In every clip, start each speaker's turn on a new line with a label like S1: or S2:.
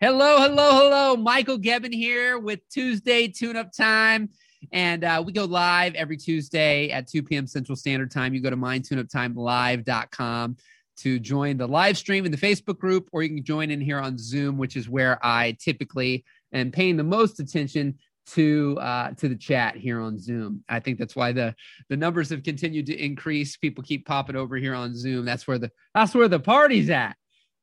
S1: Hello, hello, hello. Michael Gebben here with Tuesday Tune Up Time. And uh, we go live every Tuesday at 2 p.m. Central Standard Time. You go to mindtuneuptimelive.com to join the live stream in the Facebook group, or you can join in here on Zoom, which is where I typically am paying the most attention to uh, to the chat here on Zoom. I think that's why the the numbers have continued to increase. People keep popping over here on Zoom. That's where the that's where the party's at.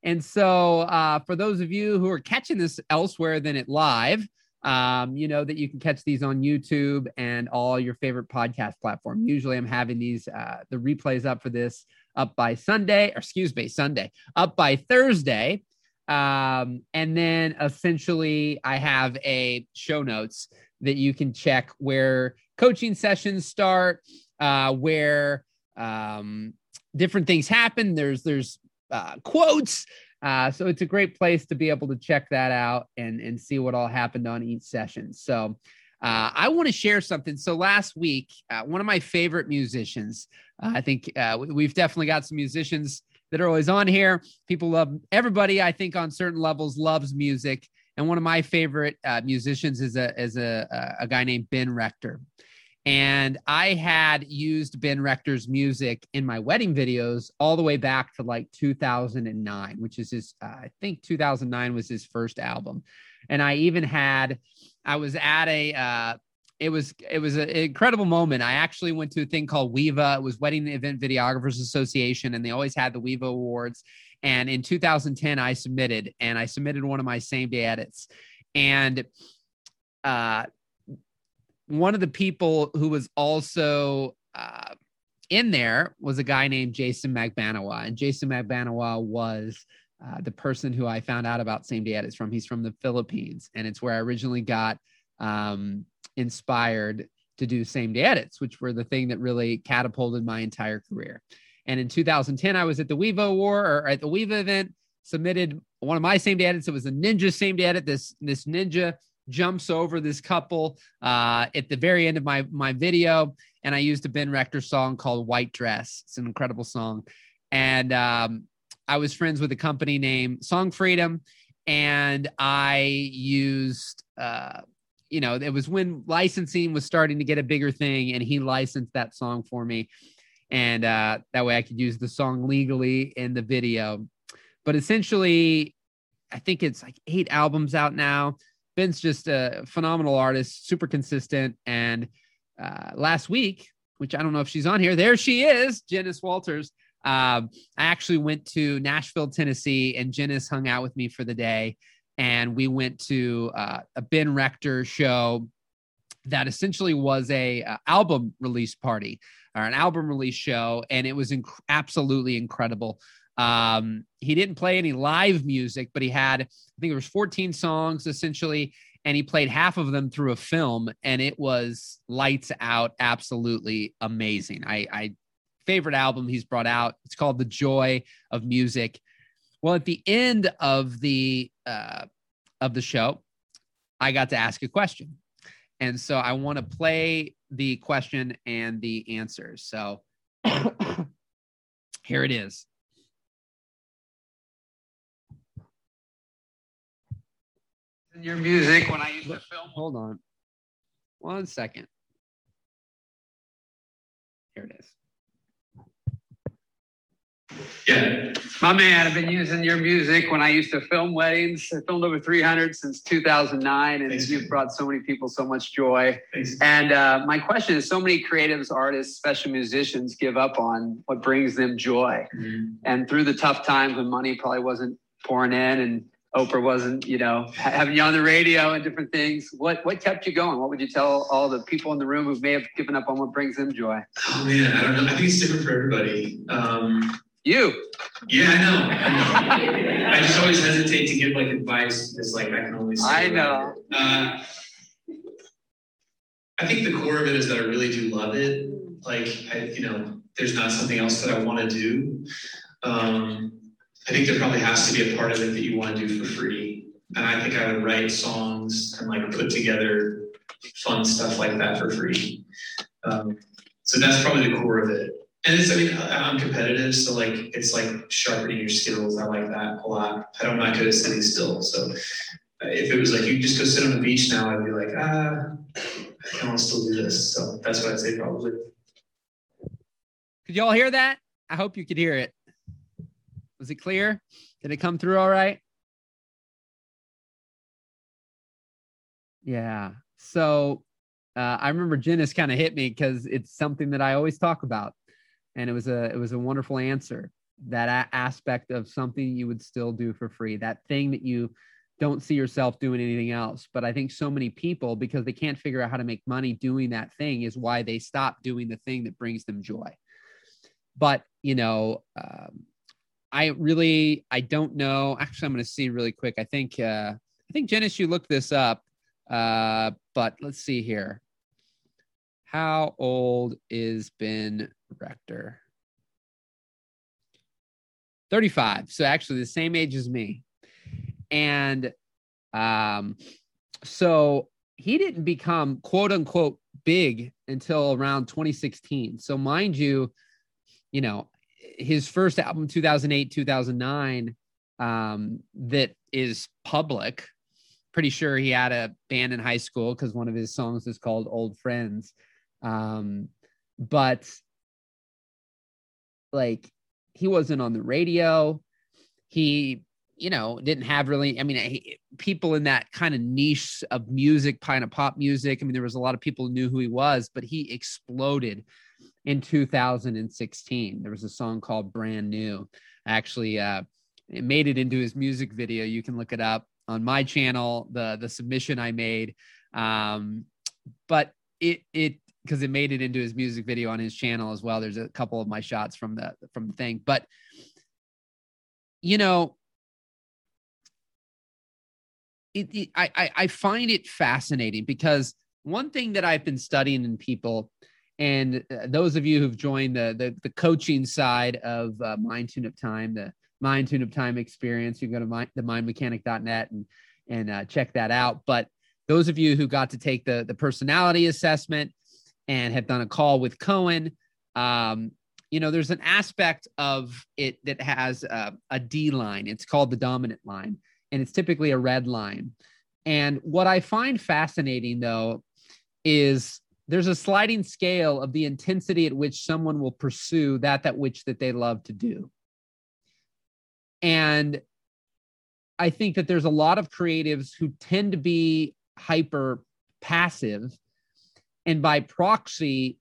S1: And so, uh, for those of you who are catching this elsewhere than it live, um, you know that you can catch these on YouTube and all your favorite podcast platform. Usually, I'm having these uh, the replays up for this up by Sunday, or excuse me, Sunday up by Thursday, um, and then essentially I have a show notes that you can check where coaching sessions start, uh, where um, different things happen. There's there's uh, quotes. Uh, so it's a great place to be able to check that out and, and see what all happened on each session. So uh, I want to share something. So last week, uh, one of my favorite musicians, uh, I think uh, we've definitely got some musicians that are always on here. People love everybody. I think on certain levels loves music. And one of my favorite uh, musicians is a is a, a guy named Ben Rector. And I had used Ben Rector's music in my wedding videos all the way back to like 2009, which is his, uh, I think 2009 was his first album. And I even had, I was at a, uh, it was it was an incredible moment. I actually went to a thing called WEVA. It was Wedding Event Videographers Association, and they always had the WEVA Awards. And in 2010, I submitted, and I submitted one of my same day edits. And uh, one of the people who was also uh, in there was a guy named Jason Magbanua, and Jason Magbanua was uh, the person who I found out about same day edits from. He's from the Philippines, and it's where I originally got um, inspired to do same day edits, which were the thing that really catapulted my entire career. And in 2010, I was at the WEVA War or at the WEVA event, submitted one of my same day edits. It was a ninja same day edit. This this ninja jumps over this couple uh, at the very end of my my video, and I used a Ben Rector song called "White Dress." It's an incredible song, and um, I was friends with a company named Song Freedom, and I used. Uh, you know, it was when licensing was starting to get a bigger thing, and he licensed that song for me, and uh, that way I could use the song legally in the video. But essentially, I think it's like eight albums out now. Ben's just a phenomenal artist, super consistent. And uh, last week, which I don't know if she's on here, there she is, Janice Walters. Um, I actually went to Nashville, Tennessee, and Janice hung out with me for the day. And we went to uh, a Ben Rector show that essentially was a uh, album release party or an album release show, and it was inc- absolutely incredible. Um, he didn't play any live music, but he had, I think it was 14 songs essentially, and he played half of them through a film, and it was lights out, absolutely amazing. I, I favorite album he's brought out. It's called The Joy of Music. Well, at the end of the uh, of the show, I got to ask a question, and so I want to play the question and the answers. So here it is. Your music when I used to film. Hold on. One second. Here it is.
S2: Yeah.
S1: My man, I've been using your music when I used to film weddings. I filmed over 300 since 2009, and Thanks, you've brought so many people so much joy. Thanks. And uh, my question is so many creatives, artists, special musicians give up on what brings them joy. Mm-hmm. And through the tough times when money probably wasn't pouring in and Oprah wasn't, you know, having you on the radio and different things. What what kept you going? What would you tell all the people in the room who may have given up on what brings them joy?
S2: Oh man, I don't know. I think it's different for everybody. Um,
S1: you?
S2: Yeah, I know. I know. I just always hesitate to give like advice because like I can only.
S1: I know.
S2: Uh, I think the core of it is that I really do love it. Like I, you know, there's not something else that I want to do. Um, I think there probably has to be a part of it that you want to do for free. And I think I would write songs and like put together fun stuff like that for free. Um, so that's probably the core of it. and it's, I mean, I'm competitive, so like it's like sharpening your skills. I like that a lot. I'm not good at sitting still, so if it was like you just go sit on the beach now, I'd be like, ah, I can't still do this. So that's what I'd say probably.
S1: Could you all hear that? I hope you could hear it. Was it clear? Did it come through all right? Yeah. So uh, I remember Janice kind of hit me because it's something that I always talk about and it was a it was a wonderful answer that a- aspect of something you would still do for free that thing that you don't see yourself doing anything else but i think so many people because they can't figure out how to make money doing that thing is why they stop doing the thing that brings them joy but you know um, i really i don't know actually i'm going to see really quick i think uh i think Janice, you looked this up uh but let's see here how old is Ben Rector? 35. So actually the same age as me. And um, so he didn't become quote unquote big until around 2016. So mind you, you know, his first album 2008 2009 um, that is public pretty sure he had a band in high school because one of his songs is called old friends um, but like he wasn't on the radio. He, you know, didn't have really, I mean, he, people in that kind of niche of music, kind of pop music. I mean, there was a lot of people who knew who he was, but he exploded in 2016. There was a song called Brand New. Actually, uh, it made it into his music video. You can look it up on my channel, the the submission I made. Um, but it it because it made it into his music video on his channel as well. There's a couple of my shots from the from the thing, but you know, it, it, I I find it fascinating because one thing that I've been studying in people, and uh, those of you who've joined the the, the coaching side of uh, Mind Tune Up Time, the Mind Tune Up Time experience, you can go to the mindmechanic.net and and uh, check that out. But those of you who got to take the the personality assessment and have done a call with Cohen. Um, you know, there's an aspect of it that has a, a D line. It's called the dominant line, and it's typically a red line. And what I find fascinating, though, is there's a sliding scale of the intensity at which someone will pursue that that which that they love to do. And I think that there's a lot of creatives who tend to be hyper passive and by proxy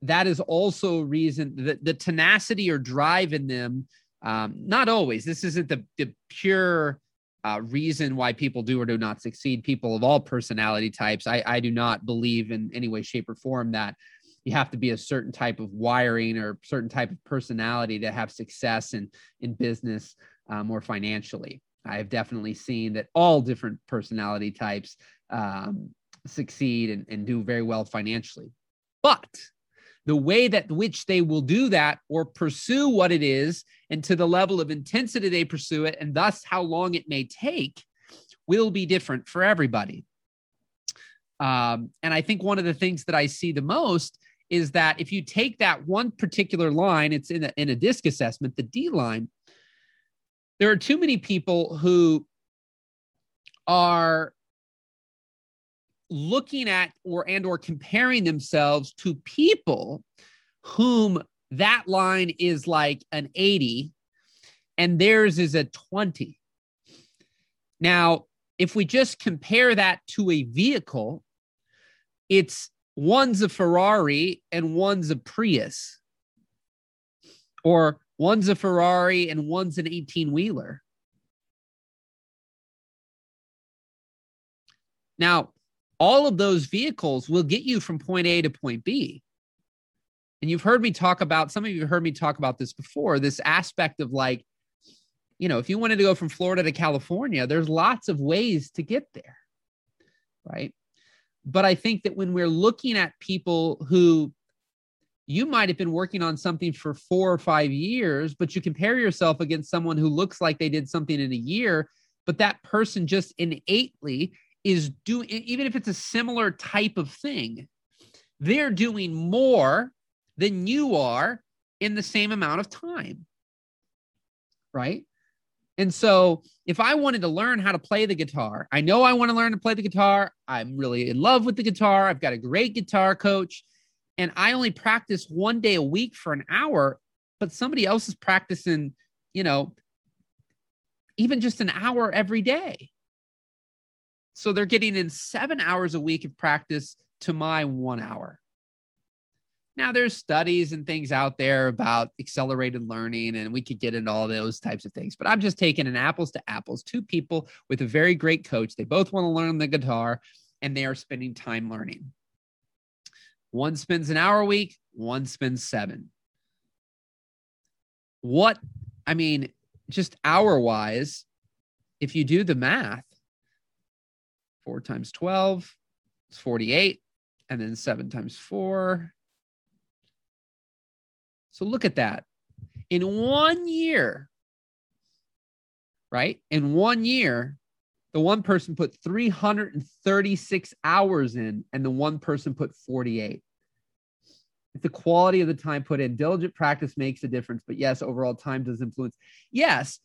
S1: that is also a reason that the tenacity or drive in them um, not always this isn't the, the pure uh, reason why people do or do not succeed people of all personality types I, I do not believe in any way shape or form that you have to be a certain type of wiring or certain type of personality to have success in in business um, or financially i have definitely seen that all different personality types um, succeed and, and do very well financially. But the way that which they will do that or pursue what it is and to the level of intensity they pursue it and thus how long it may take will be different for everybody. Um, and i think one of the things that i see the most is that if you take that one particular line it's in a, in a disc assessment the d line there are too many people who are looking at or and or comparing themselves to people whom that line is like an 80 and theirs is a 20 now if we just compare that to a vehicle it's one's a ferrari and one's a prius. Or one's a ferrari and one's an 18 wheeler now all of those vehicles will get you from point A to point B. And you've heard me talk about, some of you heard me talk about this before, this aspect of like, you know, if you wanted to go from Florida to California, there's lots of ways to get there. Right. But I think that when we're looking at people who you might have been working on something for four or five years, but you compare yourself against someone who looks like they did something in a year, but that person just innately is doing, even if it's a similar type of thing, they're doing more than you are in the same amount of time. Right. And so if I wanted to learn how to play the guitar, I know I want to learn to play the guitar. I'm really in love with the guitar. I've got a great guitar coach. And I only practice one day a week for an hour, but somebody else is practicing, you know, even just an hour every day. So they're getting in seven hours a week of practice to my one hour. Now, there's studies and things out there about accelerated learning, and we could get into all those types of things. But I'm just taking an apples to apples, two people with a very great coach. They both want to learn the guitar, and they are spending time learning. One spends an hour a week, one spends seven. What, I mean, just hour wise, if you do the math, four times 12 is 48, and then seven times four so look at that. In one year, right? In one year, the one person put 336 hours in, and the one person put 48. It's the quality of the time put in. Diligent practice makes a difference, but yes, overall time does influence. Yes,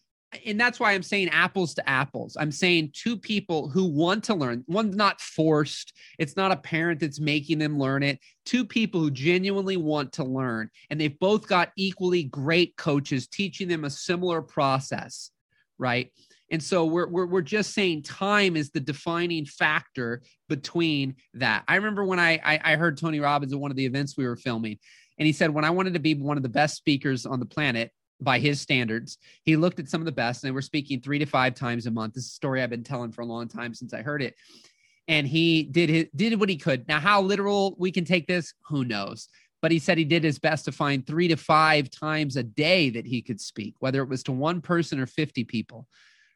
S1: and that's why I'm saying apples to apples. I'm saying two people who want to learn. One's not forced. It's not a parent that's making them learn it. Two people who genuinely want to learn, and they've both got equally great coaches teaching them a similar process, right? And so we're, we're, we're just saying time is the defining factor between that. I remember when I, I, I heard Tony Robbins at one of the events we were filming, and he said, when I wanted to be one of the best speakers on the planet, by his standards. He looked at some of the best, and they were speaking three to five times a month. This is a story I've been telling for a long time since I heard it. And he did his, did what he could. Now, how literal we can take this, who knows? But he said he did his best to find three to five times a day that he could speak, whether it was to one person or 50 people.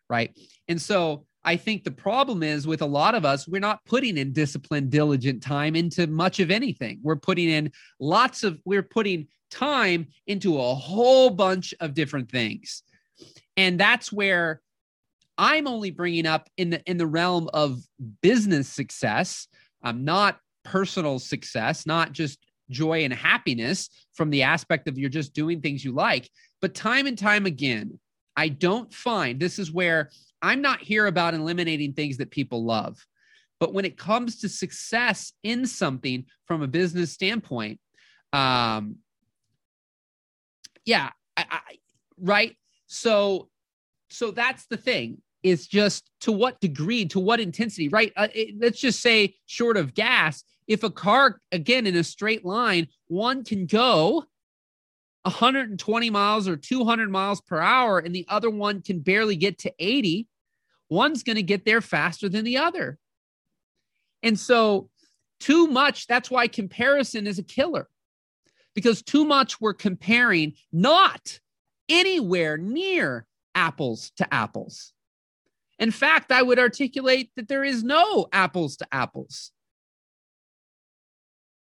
S1: Right. And so I think the problem is with a lot of us, we're not putting in disciplined, diligent time into much of anything. We're putting in lots of, we're putting time into a whole bunch of different things. And that's where I'm only bringing up in the in the realm of business success, um, not personal success, not just joy and happiness from the aspect of you're just doing things you like. But time and time again, I don't find this is where I'm not here about eliminating things that people love. But when it comes to success in something from a business standpoint, um, yeah, I, I, right. So, so that's the thing is just to what degree, to what intensity, right? Uh, it, let's just say short of gas, if a car, again, in a straight line, one can go 120 miles or 200 miles per hour, and the other one can barely get to 80, one's going to get there faster than the other. And so, too much, that's why comparison is a killer because too much we're comparing not anywhere near apples to apples. In fact, I would articulate that there is no apples to apples.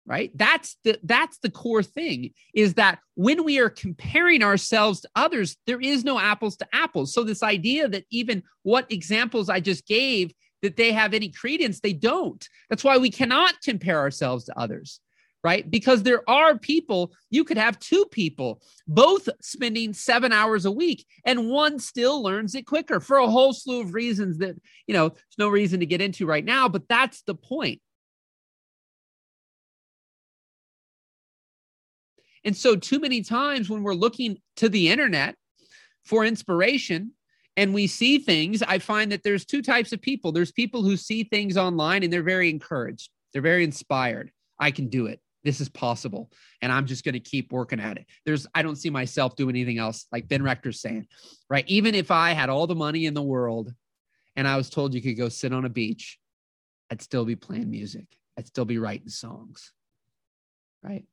S1: Right? That's the that's the core thing is that when we are comparing ourselves to others, there is no apples to apples. So this idea that even what examples I just gave that they have any credence, they don't. That's why we cannot compare ourselves to others right? Because there are people, you could have two people both spending seven hours a week, and one still learns it quicker for a whole slew of reasons that, you know, there's no reason to get into right now, but that's the point. And so, too many times when we're looking to the internet for inspiration, and we see things, I find that there's two types of people. There's people who see things online and they're very encouraged, they're very inspired. I can do it this is possible and i'm just going to keep working at it. There's i don't see myself doing anything else like ben rector's saying right? Even if i had all the money in the world and i was told you could go sit on a beach i'd still be playing music. I'd still be writing songs right?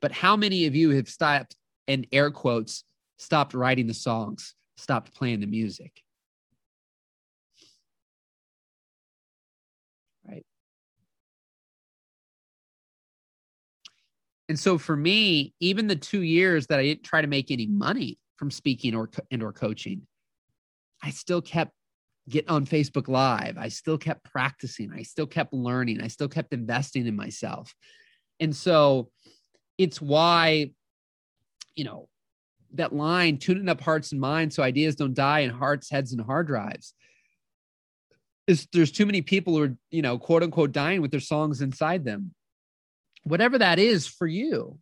S1: But how many of you have stopped and air quotes stopped writing the songs stopped playing the music And so for me, even the two years that I didn't try to make any money from speaking or and or coaching, I still kept getting on Facebook Live. I still kept practicing. I still kept learning. I still kept investing in myself. And so it's why you know, that line, tuning up hearts and minds so ideas don't die in hearts, heads, and hard drives. Is there's too many people who are, you know, quote unquote dying with their songs inside them. Whatever that is for you,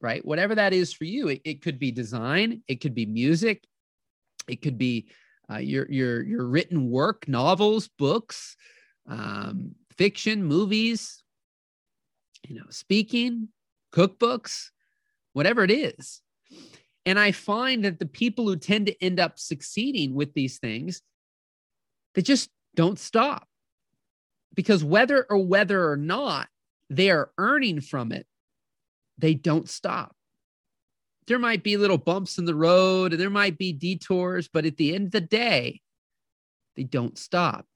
S1: right? Whatever that is for you, it, it could be design, it could be music, it could be uh, your your your written work, novels, books, um, fiction, movies, you know, speaking, cookbooks, whatever it is. And I find that the people who tend to end up succeeding with these things, they just don't stop. Because whether or whether or not they are earning from it, they don't stop. There might be little bumps in the road and there might be detours, but at the end of the day, they don't stop.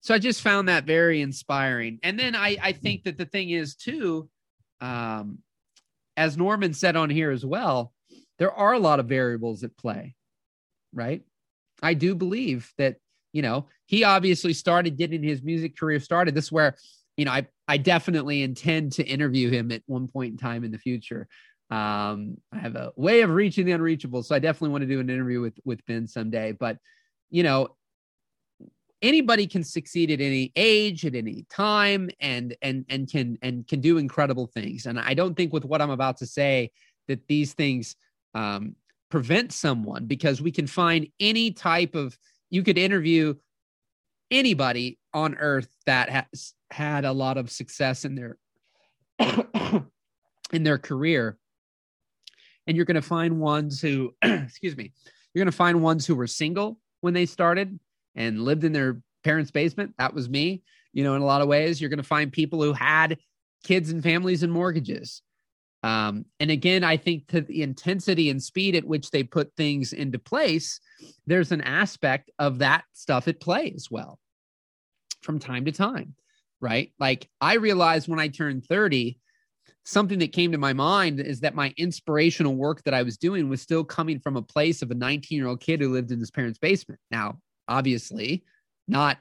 S1: So I just found that very inspiring. And then I, I think that the thing is, too, um, as Norman said on here as well, there are a lot of variables at play, right? I do believe that, you know, he obviously started getting his music career started. This is where, you know, I, I definitely intend to interview him at one point in time in the future. Um, I have a way of reaching the unreachable. So I definitely want to do an interview with, with Ben someday. But, you know, anybody can succeed at any age at any time and and and can and can do incredible things and i don't think with what i'm about to say that these things um, prevent someone because we can find any type of you could interview anybody on earth that has had a lot of success in their in their career and you're going to find ones who excuse me you're going to find ones who were single when they started and lived in their parents' basement. That was me. You know, in a lot of ways, you're going to find people who had kids and families and mortgages. Um, and again, I think to the intensity and speed at which they put things into place, there's an aspect of that stuff at play as well from time to time, right? Like I realized when I turned 30, something that came to my mind is that my inspirational work that I was doing was still coming from a place of a 19 year old kid who lived in his parents' basement. Now, obviously not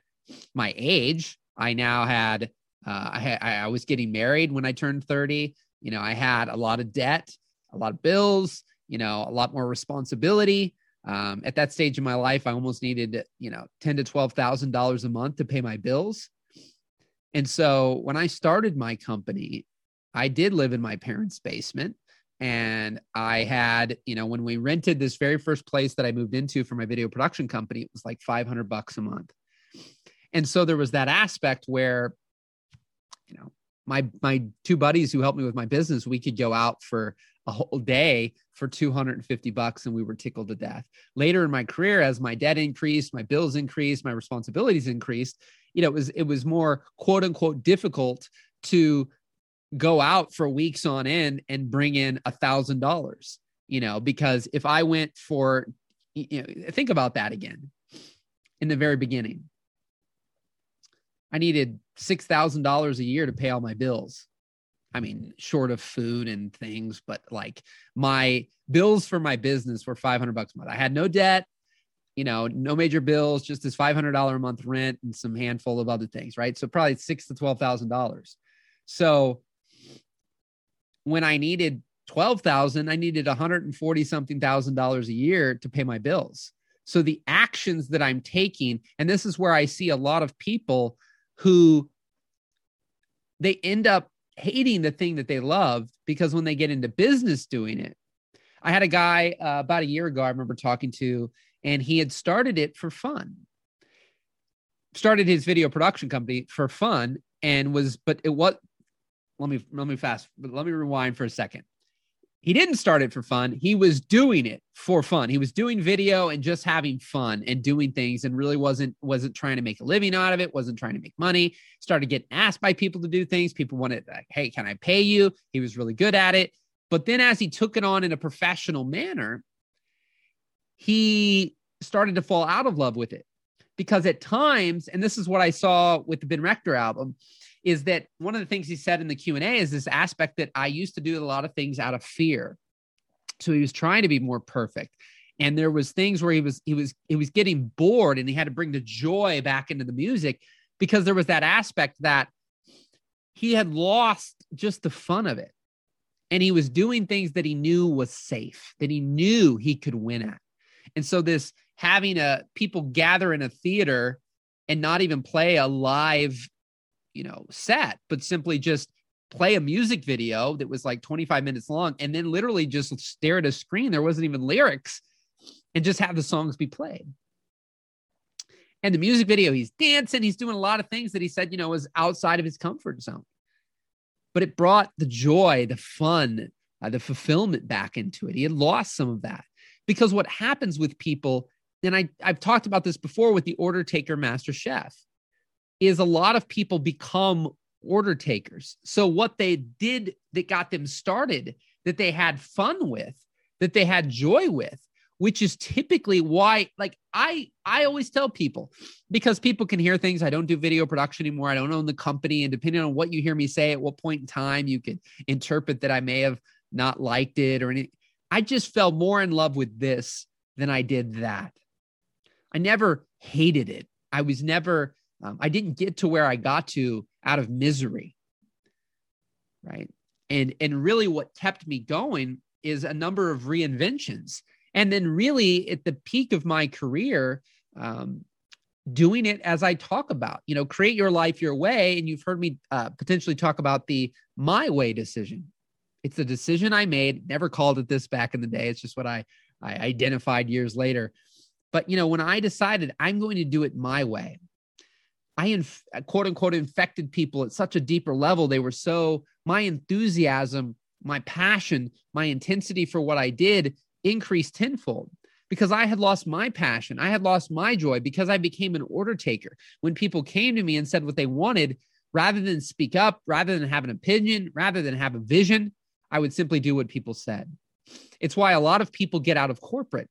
S1: my age. I now had, uh, I, had, I was getting married when I turned 30. You know, I had a lot of debt, a lot of bills, you know, a lot more responsibility. Um, at that stage in my life, I almost needed, you know, ten to twelve thousand dollars a month to pay my bills. And so when I started my company, I did live in my parents' basement and I had, you know, when we rented this very first place that I moved into for my video production company, it was like 500 bucks a month. And so there was that aspect where, you know, my my two buddies who helped me with my business, we could go out for a whole day for 250 bucks and we were tickled to death. Later in my career, as my debt increased, my bills increased, my responsibilities increased, you know, it was it was more quote unquote difficult to go out for weeks on end and bring in a thousand dollars you know because if i went for you know think about that again in the very beginning i needed six thousand dollars a year to pay all my bills. I mean short of food and things but like my bills for my business were 500 bucks a month. I had no debt you know no major bills just this $500 a month rent and some handful of other things right? So probably six to twelve thousand dollars. So when I needed 12,000, I needed 140 something thousand dollars a year to pay my bills. So the actions that I'm taking, and this is where I see a lot of people who they end up hating the thing that they love because when they get into business doing it, I had a guy uh, about a year ago I remember talking to, and he had started it for fun. Started his video production company for fun and was, but it was let me let me fast let me rewind for a second he didn't start it for fun. He was doing it for fun. He was doing video and just having fun and doing things and really wasn't wasn't trying to make a living out of it wasn't trying to make money. Started getting asked by people to do things. People wanted like hey can i pay you? He was really good at it. But then as he took it on in a professional manner he started to fall out of love with it. Because at times and this is what i saw with the ben rector album is that one of the things he said in the Q&A is this aspect that I used to do a lot of things out of fear. So he was trying to be more perfect. And there was things where he was he was he was getting bored and he had to bring the joy back into the music because there was that aspect that he had lost just the fun of it. And he was doing things that he knew was safe, that he knew he could win at. And so this having a people gather in a theater and not even play a live, you know, set, but simply just play a music video that was like 25 minutes long and then literally just stare at a screen. There wasn't even lyrics and just have the songs be played. And the music video, he's dancing, he's doing a lot of things that he said, you know, was outside of his comfort zone. But it brought the joy, the fun, uh, the fulfillment back into it. He had lost some of that because what happens with people, and I, I've talked about this before with the order taker master chef, is a lot of people become order takers. So what they did that got them started, that they had fun with, that they had joy with, which is typically why like I I always tell people because people can hear things I don't do video production anymore. I don't own the company and depending on what you hear me say at what point in time you could interpret that I may have not liked it or any I just fell more in love with this than I did that. I never hated it. I was never um, I didn't get to where I got to out of misery. Right. And and really what kept me going is a number of reinventions. And then really at the peak of my career, um, doing it as I talk about, you know, create your life your way. And you've heard me uh, potentially talk about the my way decision. It's a decision I made, never called it this back in the day. It's just what I, I identified years later. But, you know, when I decided I'm going to do it my way, I inf- quote unquote infected people at such a deeper level. They were so, my enthusiasm, my passion, my intensity for what I did increased tenfold because I had lost my passion. I had lost my joy because I became an order taker. When people came to me and said what they wanted, rather than speak up, rather than have an opinion, rather than have a vision, I would simply do what people said. It's why a lot of people get out of corporate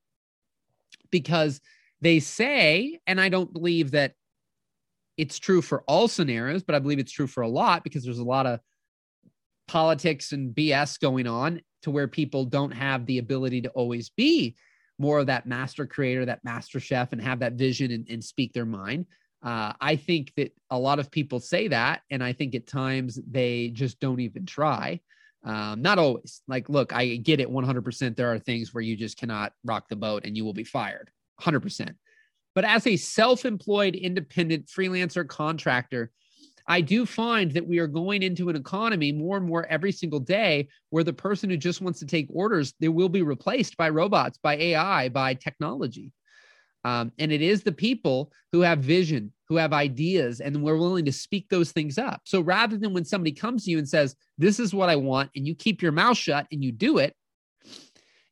S1: because they say, and I don't believe that it's true for all scenarios, but I believe it's true for a lot because there's a lot of politics and BS going on to where people don't have the ability to always be more of that master creator, that master chef, and have that vision and, and speak their mind. Uh, I think that a lot of people say that, and I think at times they just don't even try. Um, not always. Like, look, I get it 100%. There are things where you just cannot rock the boat and you will be fired 100%. But as a self employed, independent freelancer contractor, I do find that we are going into an economy more and more every single day where the person who just wants to take orders, they will be replaced by robots, by AI, by technology. Um, and it is the people who have vision, who have ideas, and we're willing to speak those things up. So rather than when somebody comes to you and says, This is what I want, and you keep your mouth shut and you do it,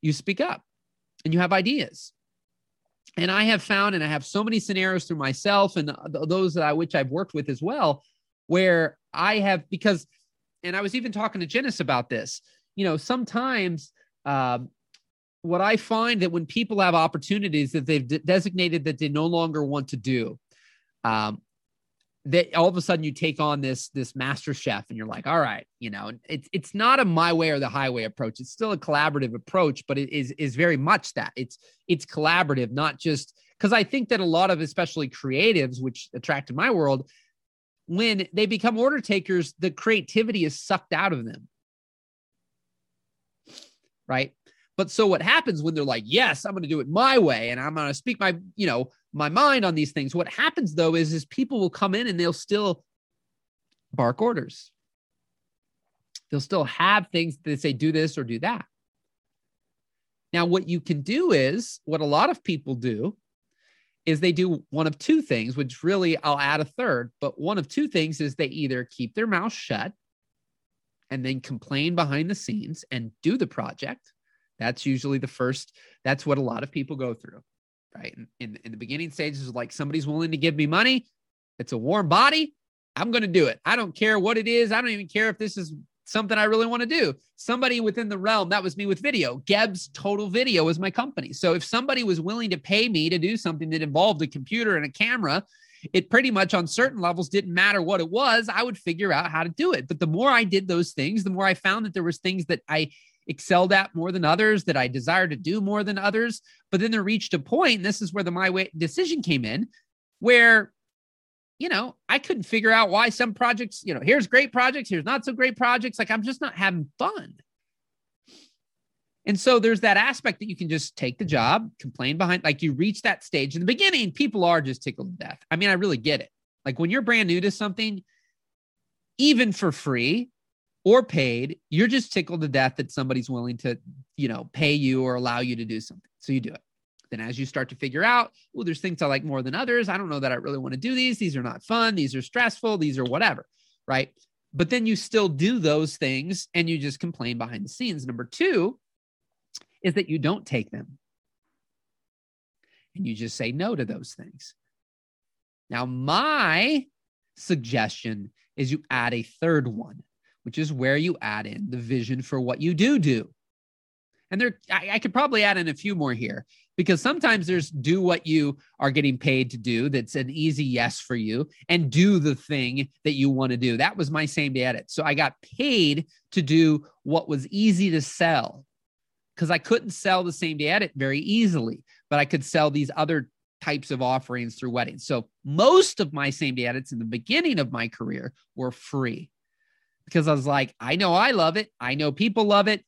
S1: you speak up and you have ideas and I have found, and I have so many scenarios through myself and those that I which I've worked with as well, where I have because, and I was even talking to Janice about this. You know, sometimes um, what I find that when people have opportunities that they've de- designated that they no longer want to do, um, that all of a sudden you take on this this master chef and you're like all right you know it's it's not a my way or the highway approach. It's still a collaborative approach but it is is very much that. It's it's collaborative not just because i think that a lot of especially creatives which attracted my world when they become order takers the creativity is sucked out of them. Right? But so what happens when they're like, yes, I'm going to do it my way and I'm going to speak my, you know, my mind on these things. What happens though is is people will come in and they'll still bark orders. They'll still have things that say do this or do that. Now, what you can do is what a lot of people do is they do one of two things, which really I'll add a third, but one of two things is they either keep their mouth shut and then complain behind the scenes and do the project, that's usually the first, that's what a lot of people go through, right? In, in, in the beginning stages, like somebody's willing to give me money. It's a warm body. I'm going to do it. I don't care what it is. I don't even care if this is something I really want to do. Somebody within the realm, that was me with video. Geb's Total Video is my company. So if somebody was willing to pay me to do something that involved a computer and a camera, it pretty much on certain levels didn't matter what it was. I would figure out how to do it. But the more I did those things, the more I found that there was things that I excelled at more than others, that I desired to do more than others. But then there reached a point, and this is where the my way decision came in, where you know, I couldn't figure out why some projects, you know, here's great projects, here's not so great projects. Like I'm just not having fun. And so there's that aspect that you can just take the job, complain behind, like you reach that stage in the beginning, people are just tickled to death. I mean, I really get it. Like when you're brand new to something, even for free or paid, you're just tickled to death that somebody's willing to, you know, pay you or allow you to do something. So you do it. Then as you start to figure out, well, there's things I like more than others. I don't know that I really want to do these. These are not fun. These are stressful. These are whatever. Right. But then you still do those things and you just complain behind the scenes. Number two is that you don't take them and you just say no to those things. Now, my suggestion is you add a third one, which is where you add in the vision for what you do do. And there, I, I, could probably add in a few more here because sometimes there's do what you are getting paid to do. That's an easy yes for you, and do the thing that you want to do. That was my same day edit. So I got paid to do what was easy to sell because I couldn't sell the same day edit very easily, but I could sell these other types of offerings through weddings. So most of my same day edits in the beginning of my career were free because I was like, I know I love it. I know people love it.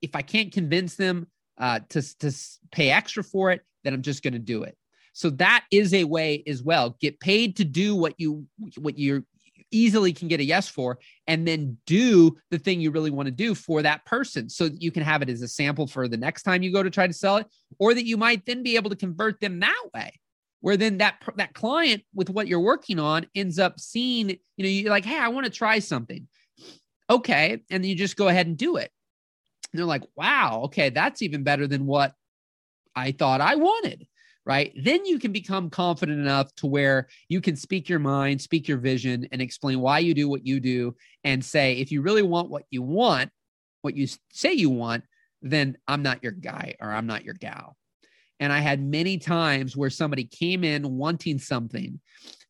S1: If I can't convince them uh, to, to pay extra for it, then I'm just going to do it. So that is a way as well. Get paid to do what you what you're easily can get a yes for and then do the thing you really want to do for that person so that you can have it as a sample for the next time you go to try to sell it or that you might then be able to convert them that way where then that that client with what you're working on ends up seeing you know you're like hey i want to try something okay and you just go ahead and do it and they're like wow okay that's even better than what i thought i wanted right? Then you can become confident enough to where you can speak your mind, speak your vision, and explain why you do what you do, and say, if you really want what you want, what you say you want, then I'm not your guy or I'm not your gal. And I had many times where somebody came in wanting something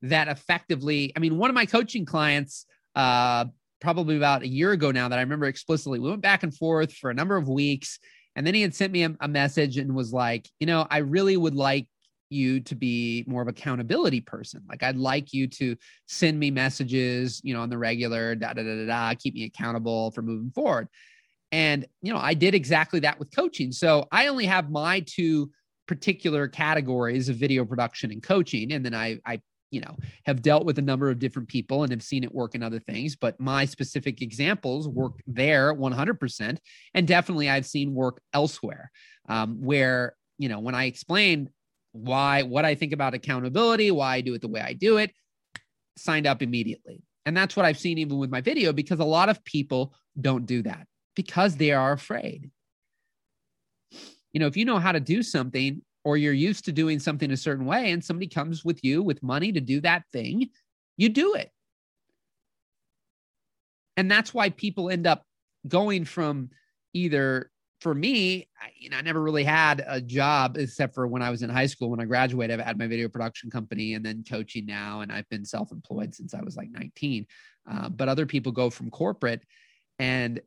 S1: that effectively, I mean, one of my coaching clients, uh, probably about a year ago now that I remember explicitly, we went back and forth for a number of weeks and then he had sent me a, a message and was like, you know, I really would like you to be more of accountability person. Like I'd like you to send me messages, you know, on the regular, da da da da da, keep me accountable for moving forward. And you know, I did exactly that with coaching. So I only have my two particular categories of video production and coaching, and then I I you know have dealt with a number of different people and have seen it work in other things but my specific examples work there 100% and definitely i've seen work elsewhere um, where you know when i explained why what i think about accountability why i do it the way i do it signed up immediately. And that's what i've seen even with my video because a lot of people don't do that because they are afraid. You know if you know how to do something or you're used to doing something a certain way and somebody comes with you with money to do that thing, you do it. And that's why people end up going from either for me, I, you know, I never really had a job except for when I was in high school. When I graduated, I've had my video production company and then coaching now, and I've been self-employed since I was like 19. Uh, but other people go from corporate and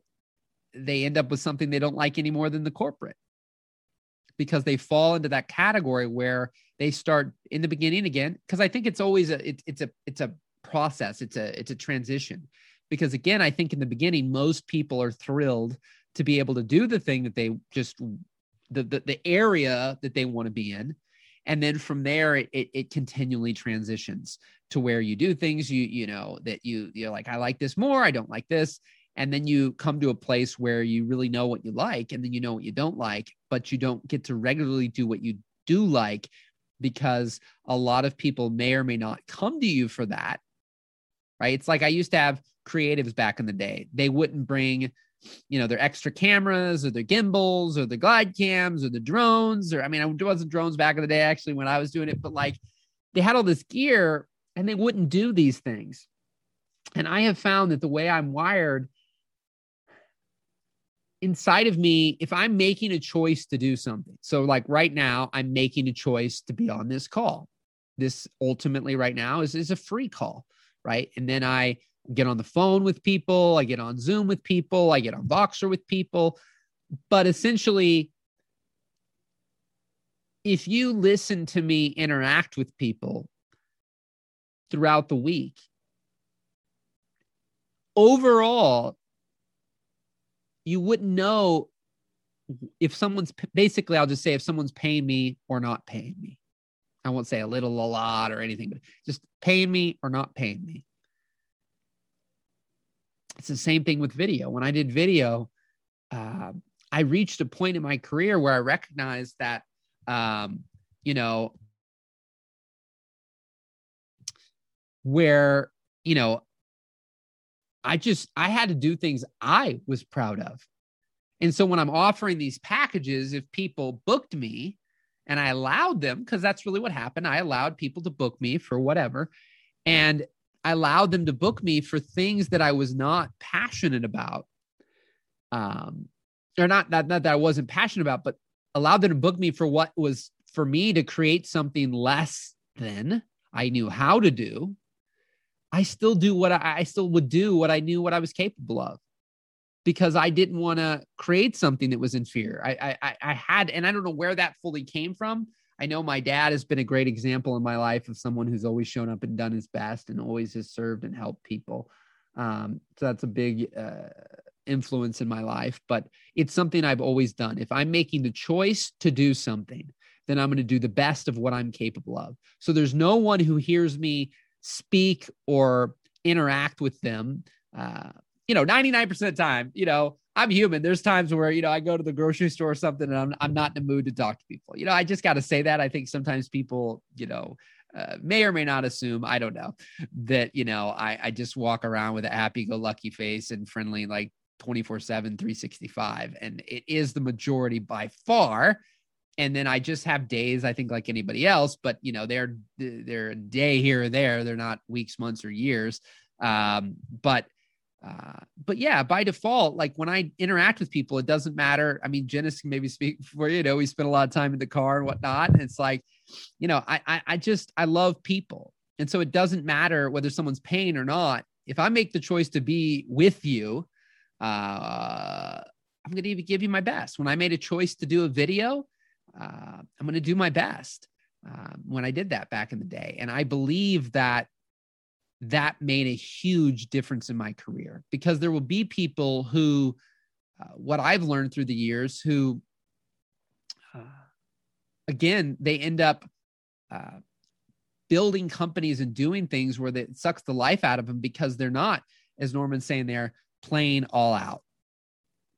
S1: they end up with something they don't like any more than the corporate because they fall into that category where they start in the beginning again because i think it's always a it, it's a it's a process it's a it's a transition. Because again i think in the beginning most people are thrilled to be able to do the thing that they just the the, the area that they want to be in. And then from there it, it, it continually transitions to where you do things you you know that you you're like i like this more i don't like this. And then you come to a place where you really know what you like and then you know what you don't like but you don't get to regularly do what you do like because a lot of people may or may not come to you for that right? It's like i used to have creatives back in the day. They wouldn't bring you know their extra cameras or their gimbals or the glide cams or the drones or i mean it wasn't drones back in the day actually when i was doing it but like they had all this gear and they wouldn't do these things. And i have found that the way i'm wired inside of me, if I'm making a choice to do something, so like right now, I'm making a choice to be on this call. This ultimately, right now, is, is a free call, right? And then I get on the phone with people, I get on Zoom with people, I get on Voxer with people. But essentially, if you listen to me interact with people, throughout the week. Overall, you wouldn't know if someone's basically, I'll just say if someone's paying me or not paying me. I won't say a little, a lot, or anything, but just paying me or not paying me. It's the same thing with video. When I did video, uh, I reached a point in my career where I recognized that, um, you know, where, you know, I just, I had to do things I was proud of. And so when I'm offering these packages, if people booked me and I allowed them, because that's really what happened, I allowed people to book me for whatever. And I allowed them to book me for things that I was not passionate about. Um, or not, not, not that I wasn't passionate about, but allowed them to book me for what was for me to create something less than I knew how to do. I still do what I, I still would do what I knew what I was capable of because I didn't want to create something that was inferior. I, I, I had, and I don't know where that fully came from. I know my dad has been a great example in my life of someone who's always shown up and done his best and always has served and helped people. Um, so that's a big uh, influence in my life, but it's something I've always done. If I'm making the choice to do something, then I'm going to do the best of what I'm capable of. So there's no one who hears me speak or interact with them. Uh, you know, 99% of the time, you know, I'm human. There's times where, you know, I go to the grocery store or something and I'm, I'm not in the mood to talk to people. You know, I just got to say that. I think sometimes people, you know, uh, may or may not assume, I don't know, that, you know, I, I just walk around with a happy go lucky face and friendly, like 24 7, 365. And it is the majority by far and then I just have days I think like anybody else, but you know they're they're a day here or there. They're not weeks, months, or years. Um, but uh, but yeah, by default, like when I interact with people, it doesn't matter. I mean, Janice can maybe speak for you know we spend a lot of time in the car and whatnot. And it's like, you know, I, I I just I love people, and so it doesn't matter whether someone's paying or not. If I make the choice to be with you, uh, I'm going to give you my best. When I made a choice to do a video, uh, I'm going to do my best uh, when I did that back in the day. And I believe that that made a huge difference in my career because there will be people who, uh, what I've learned through the years, who, uh, again, they end up uh, building companies and doing things where it sucks the life out of them because they're not, as Norman's saying, they're playing all out,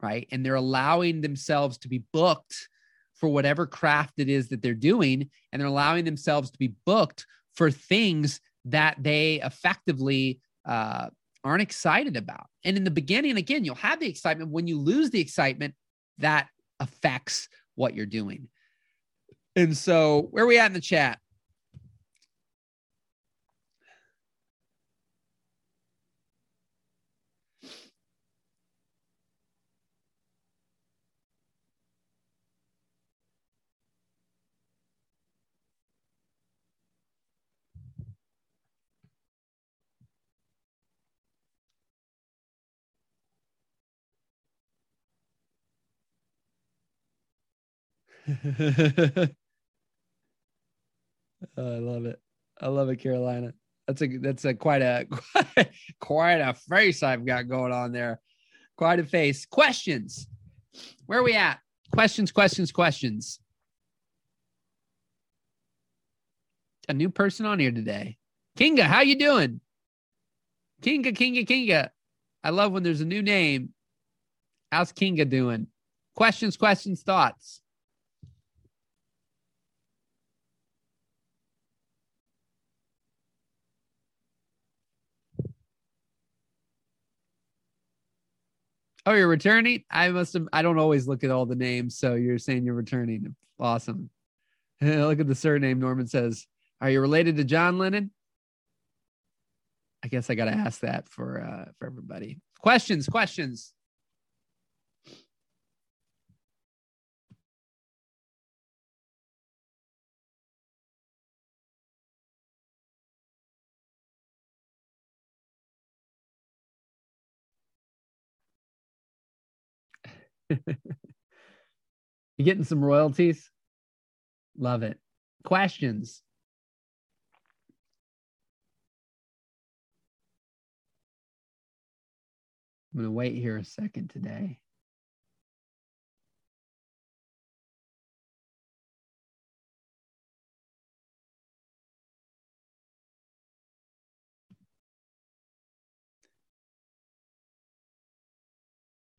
S1: right? And they're allowing themselves to be booked for whatever craft it is that they're doing and they're allowing themselves to be booked for things that they effectively uh, aren't excited about. And in the beginning again you'll have the excitement. When you lose the excitement that affects what you're doing. And so where are we at in the chat oh, I love it. I love it, Carolina. That's a that's a quite a quite a face I've got going on there. Quite a face. Questions. Where are we at? Questions, questions, questions. A new person on here today. Kinga, how you doing? Kinga, Kinga, Kinga. I love when there's a new name. How's Kinga doing? Questions, questions, thoughts. Oh, you're returning? I must have, I don't always look at all the names. So you're saying you're returning. Awesome. look at the surname. Norman says, Are you related to John Lennon? I guess I got to ask that for uh, for everybody. Questions, questions. you getting some royalties? Love it. Questions? I'm going to wait here a second today.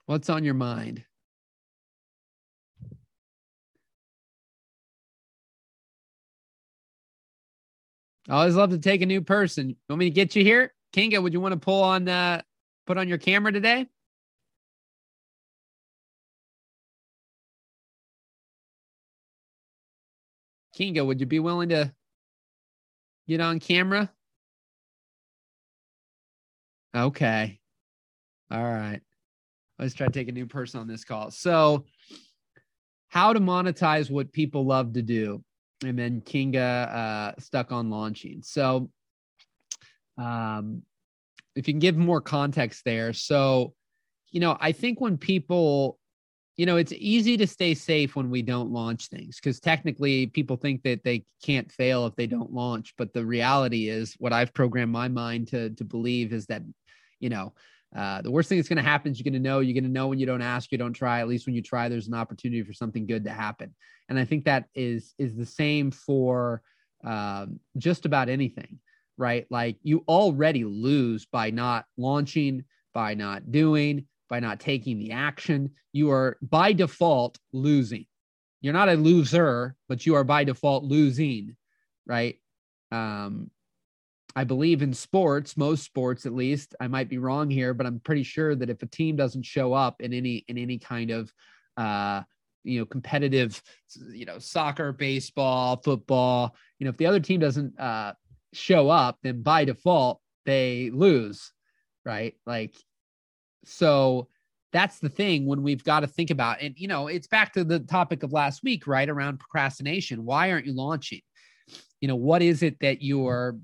S1: What's on your mind? I always love to take a new person. You want me to get you here? Kinga, would you want to pull on uh put on your camera today? Kinga, would you be willing to get on camera? Okay. All right. Let's try to take a new person on this call. So, how to monetize what people love to do. And then Kinga uh, stuck on launching. So, um, if you can give more context there. So, you know, I think when people, you know, it's easy to stay safe when we don't launch things because technically people think that they can't fail if they don't launch. But the reality is, what I've programmed my mind to to believe is that, you know, uh, the worst thing that's going to happen is you're going to know. You're going to know when you don't ask, you don't try. At least when you try, there's an opportunity for something good to happen. And I think that is is the same for um, just about anything, right? Like you already lose by not launching, by not doing, by not taking the action. You are by default losing. You're not a loser, but you are by default losing, right? Um, I believe in sports, most sports at least. I might be wrong here, but I'm pretty sure that if a team doesn't show up in any in any kind of uh, you know competitive, you know soccer, baseball, football, you know if the other team doesn't uh, show up, then by default they lose, right? Like so that's the thing when we've got to think about and you know it's back to the topic of last week right around procrastination why aren't you launching you know what is it that you're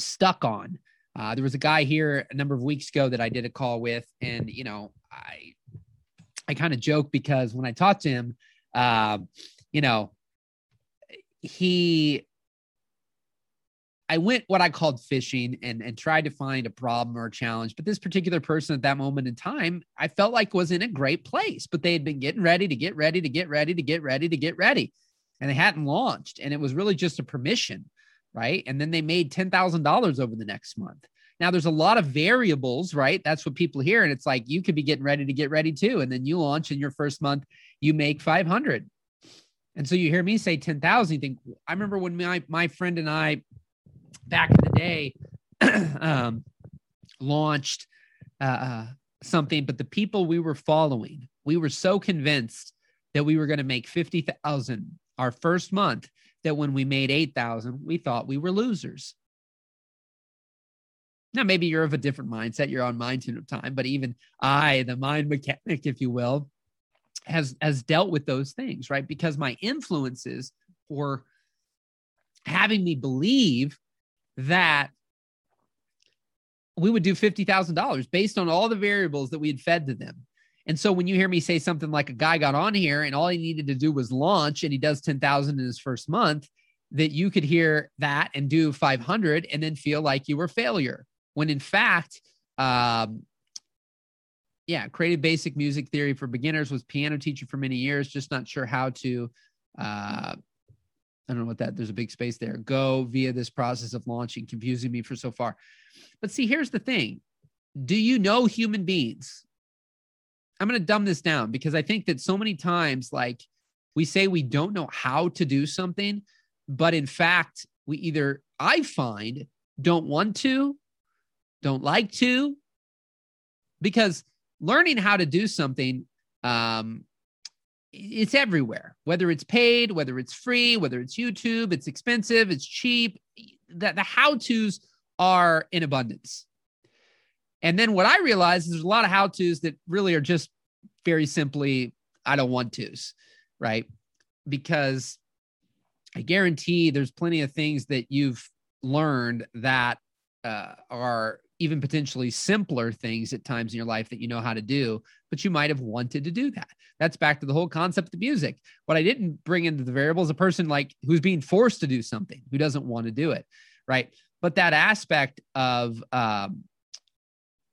S1: stuck on. Uh, there was a guy here a number of weeks ago that I did a call with, and you know, I I kind of joke because when I talked to him, uh, you know, he I went what I called fishing and and tried to find a problem or a challenge. But this particular person at that moment in time, I felt like was in a great place, but they had been getting ready to get ready to get ready to get ready to get ready, and they hadn't launched, and it was really just a permission right? And then they made $10,000 over the next month. Now there's a lot of variables, right? That's what people hear. And it's like, you could be getting ready to get ready too. And then you launch in your first month, you make 500. And so you hear me say 10,000, you think, I remember when my, my friend and I back in the day um, launched uh, uh, something, but the people we were following, we were so convinced that we were going to make 50,000 our first month that when we made 8,000, we thought we were losers. Now, maybe you're of a different mindset. You're on mind tune of time, but even I, the mind mechanic, if you will, has has dealt with those things, right? Because my influences were having me believe that we would do $50,000 based on all the variables that we had fed to them. And so when you hear me say something like a guy got on here and all he needed to do was launch and he does 10,000 in his first month, that you could hear that and do 500 and then feel like you were failure. When in fact, um, yeah, created basic music theory for beginners, was piano teacher for many years, just not sure how to, uh, I don't know what that, there's a big space there, go via this process of launching, confusing me for so far. But see, here's the thing. Do you know human beings? I'm going to dumb this down because I think that so many times, like we say we don't know how to do something, but in fact, we either, I find, don't want to, don't like to, because learning how to do something, um, it's everywhere, whether it's paid, whether it's free, whether it's YouTube, it's expensive, it's cheap. That the how to's are in abundance. And then what I realized is there's a lot of how to's that really are just very simply, I don't want to's, right? Because I guarantee there's plenty of things that you've learned that uh, are even potentially simpler things at times in your life that you know how to do, but you might have wanted to do that. That's back to the whole concept of music. What I didn't bring into the variable is a person like who's being forced to do something who doesn't want to do it, right? But that aspect of um,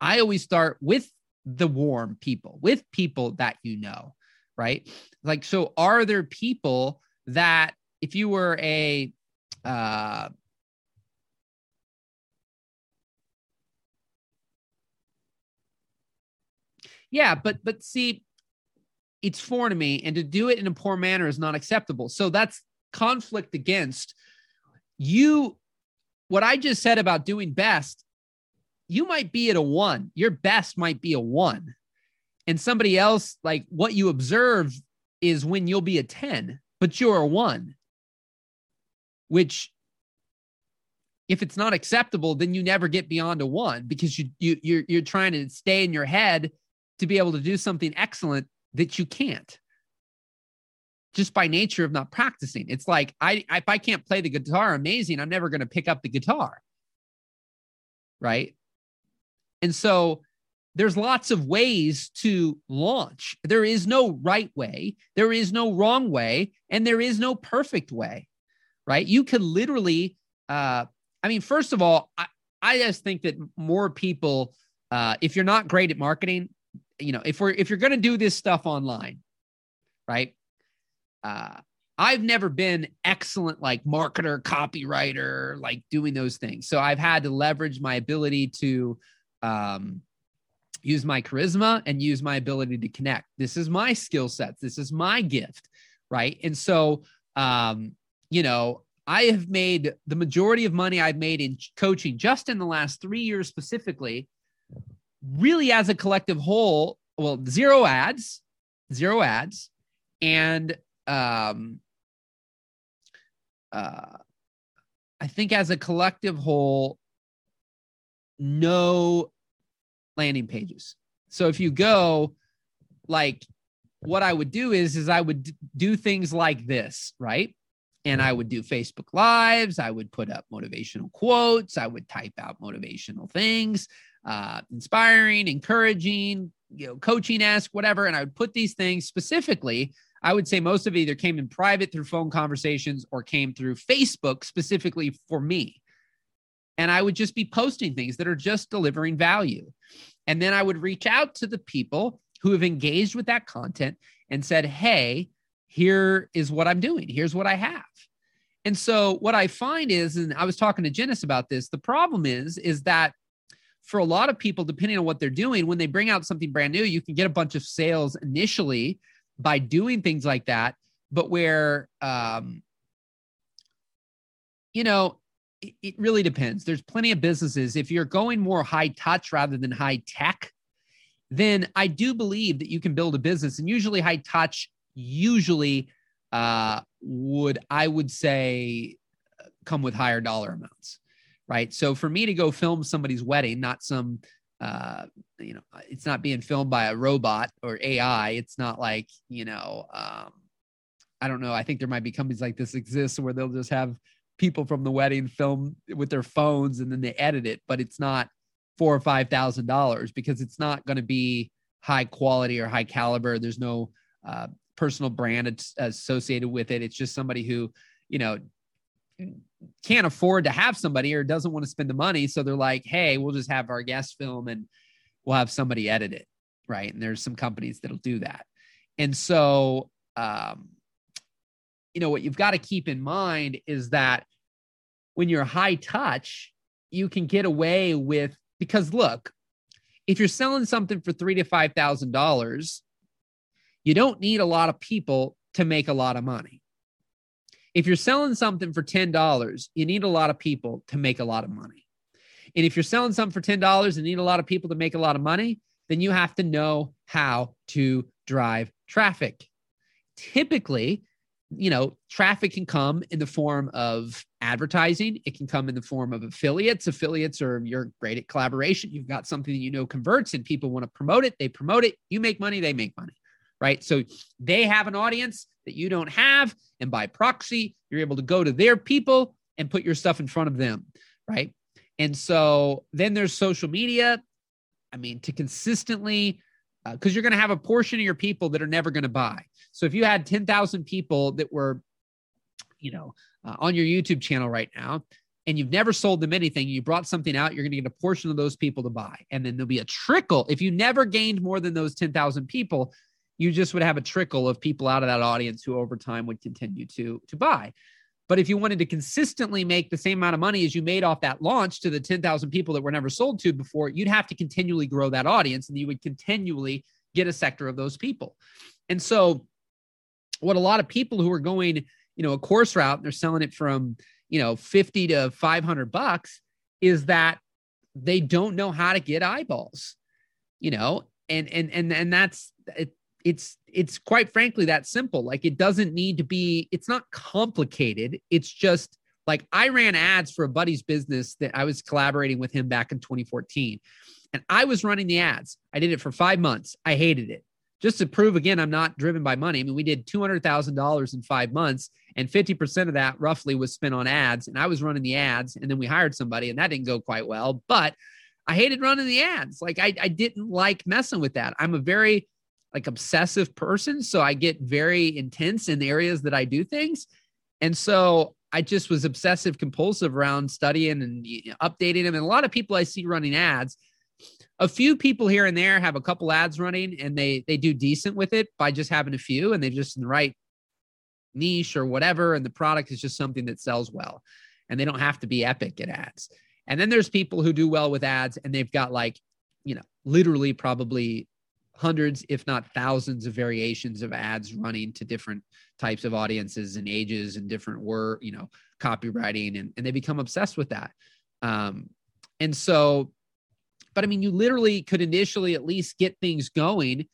S1: I always start with the warm people, with people that you know, right? Like, so are there people that if you were a, uh, yeah, but but see, it's foreign to me, and to do it in a poor manner is not acceptable. So that's conflict against you. What I just said about doing best, you might be at a one. Your best might be a one, and somebody else like what you observe is when you'll be a ten, but you're a one. Which if it's not acceptable, then you never get beyond a one because you you you're you're trying to stay in your head to be able to do something excellent that you can't just by nature of not practicing. It's like I if I can't play the guitar amazing, I'm never going to pick up the guitar. Right? And so there's lots of ways to launch. There is no right way, there is no wrong way, and there is no perfect way. Right? You could literally uh I mean, first of all, I, I just think that more people uh if you're not great at marketing, you know, if we're if you're going to do this stuff online, right? Uh, I've never been excellent like marketer, copywriter, like doing those things. So I've had to leverage my ability to um, use my charisma and use my ability to connect. This is my skill sets. This is my gift, right? And so, um, you know, I have made the majority of money I've made in coaching just in the last three years specifically really as a collective whole, well, zero ads, zero ads, and um, uh, I think as a collective whole, no landing pages. So if you go, like, what I would do is, is I would do things like this, right? And I would do Facebook Lives. I would put up motivational quotes. I would type out motivational things uh, inspiring, encouraging, you know, coaching esque, whatever. And I would put these things specifically. I would say most of it either came in private through phone conversations or came through Facebook specifically for me. And I would just be posting things that are just delivering value. And then I would reach out to the people who have engaged with that content and said, Hey, here is what I'm doing. Here's what I have. And so what I find is, and I was talking to Janice about this, the problem is, is that for a lot of people, depending on what they're doing, when they bring out something brand new, you can get a bunch of sales initially by doing things like that. But where, um, you know, it, really depends. There's plenty of businesses. If you're going more high touch rather than high tech, then I do believe that you can build a business. And usually, high touch usually uh, would, I would say, come with higher dollar amounts right? So for me to go film somebody's wedding, not some, uh, you know, it's not being filmed by a robot or AI. It's not like, you know, um, I don't know. I think there might be companies like this exist where they'll just have people from the wedding film with their phones and then they edit it, but it's not four or five thousand dollars because it's not going to be high quality or high caliber. There's no uh, personal brand associated with it. It's just somebody who, you know, can't afford to have somebody or doesn't want to spend the money. So they're like, hey, we'll just have our guest film and we'll have somebody edit it. Right. And there's some companies that'll do that. And so, um, you know, what you've got to keep in mind is that when you're high touch, you can get away with, because look, if you're selling something for three to five thousand dollars, you don't need a lot of people to make a lot of money if you're selling something for $10, you need a lot of people to make a lot of money. And if you're selling something for $10 and need a lot of people to make a lot of money, then you have to know how to drive traffic. Typically, you know, traffic can come in the form of advertising. It can come in the form of affiliates. Affiliates are you're great at collaboration. You've got something that you know converts and people want to promote it. They promote it. You make money, they make money right? So they have an audience that you don't have. And by proxy, you're able to go to their people and put your stuff in front of them, right? And so then there's social media. I mean, to consistently, because uh, you're going to have a portion of your people that are never going to buy. So if you had 10,000 people that were, you know, uh, on your YouTube channel right now, and you've never sold them anything, you brought something out, you're going to get a portion of those people to buy. And then there'll be a trickle. If you never gained more than those 10,000 people, you just would have a trickle of people out of that audience who over time would continue to to buy. But if you wanted to consistently make the same amount of money as you made off that launch to the 10,000 people that were never sold to before, you'd have to continually grow that audience and you would continually get a sector of those people. And so, what a lot of people who are going, you know, a course route, and they're selling it from, you know, 50 to 500 bucks is that they don't know how to get eyeballs, you know, and, and, and, and that's, it, it's it's quite frankly that simple. Like it doesn't need to be it's not complicated. It's just like i ran ads for a buddy's business that i was collaborating with him back in 2014 and i was running the ads. I did it for five months. I hated it. Just to prove again i'm not driven by money. I mean we did $200000 in five months and 50% of that roughly was spent on ads and i was running the ads and then we hired somebody and that didn't go quite well. But i hated running the ads. Like i, I didn't like messing with that. I'm a very like obsessive person. So I get very intense in the areas that I do things. And so I just was obsessive compulsive around studying and you know, updating them. And a lot of people I see running ads, a few people here and there have a couple ads running and they they do decent with it by just having a few and they're just in the right niche or whatever. And the product is just something that sells well. And they don't have to be epic at ads. And then there's people who do well with ads and they've got like, you know, literally probably hundreds, if not thousands, of variations of ads running to different types of audiences and ages and different word, you know, copywriting, and, and they become obsessed with that. Um, and so, but I mean, you literally could initially at least get things going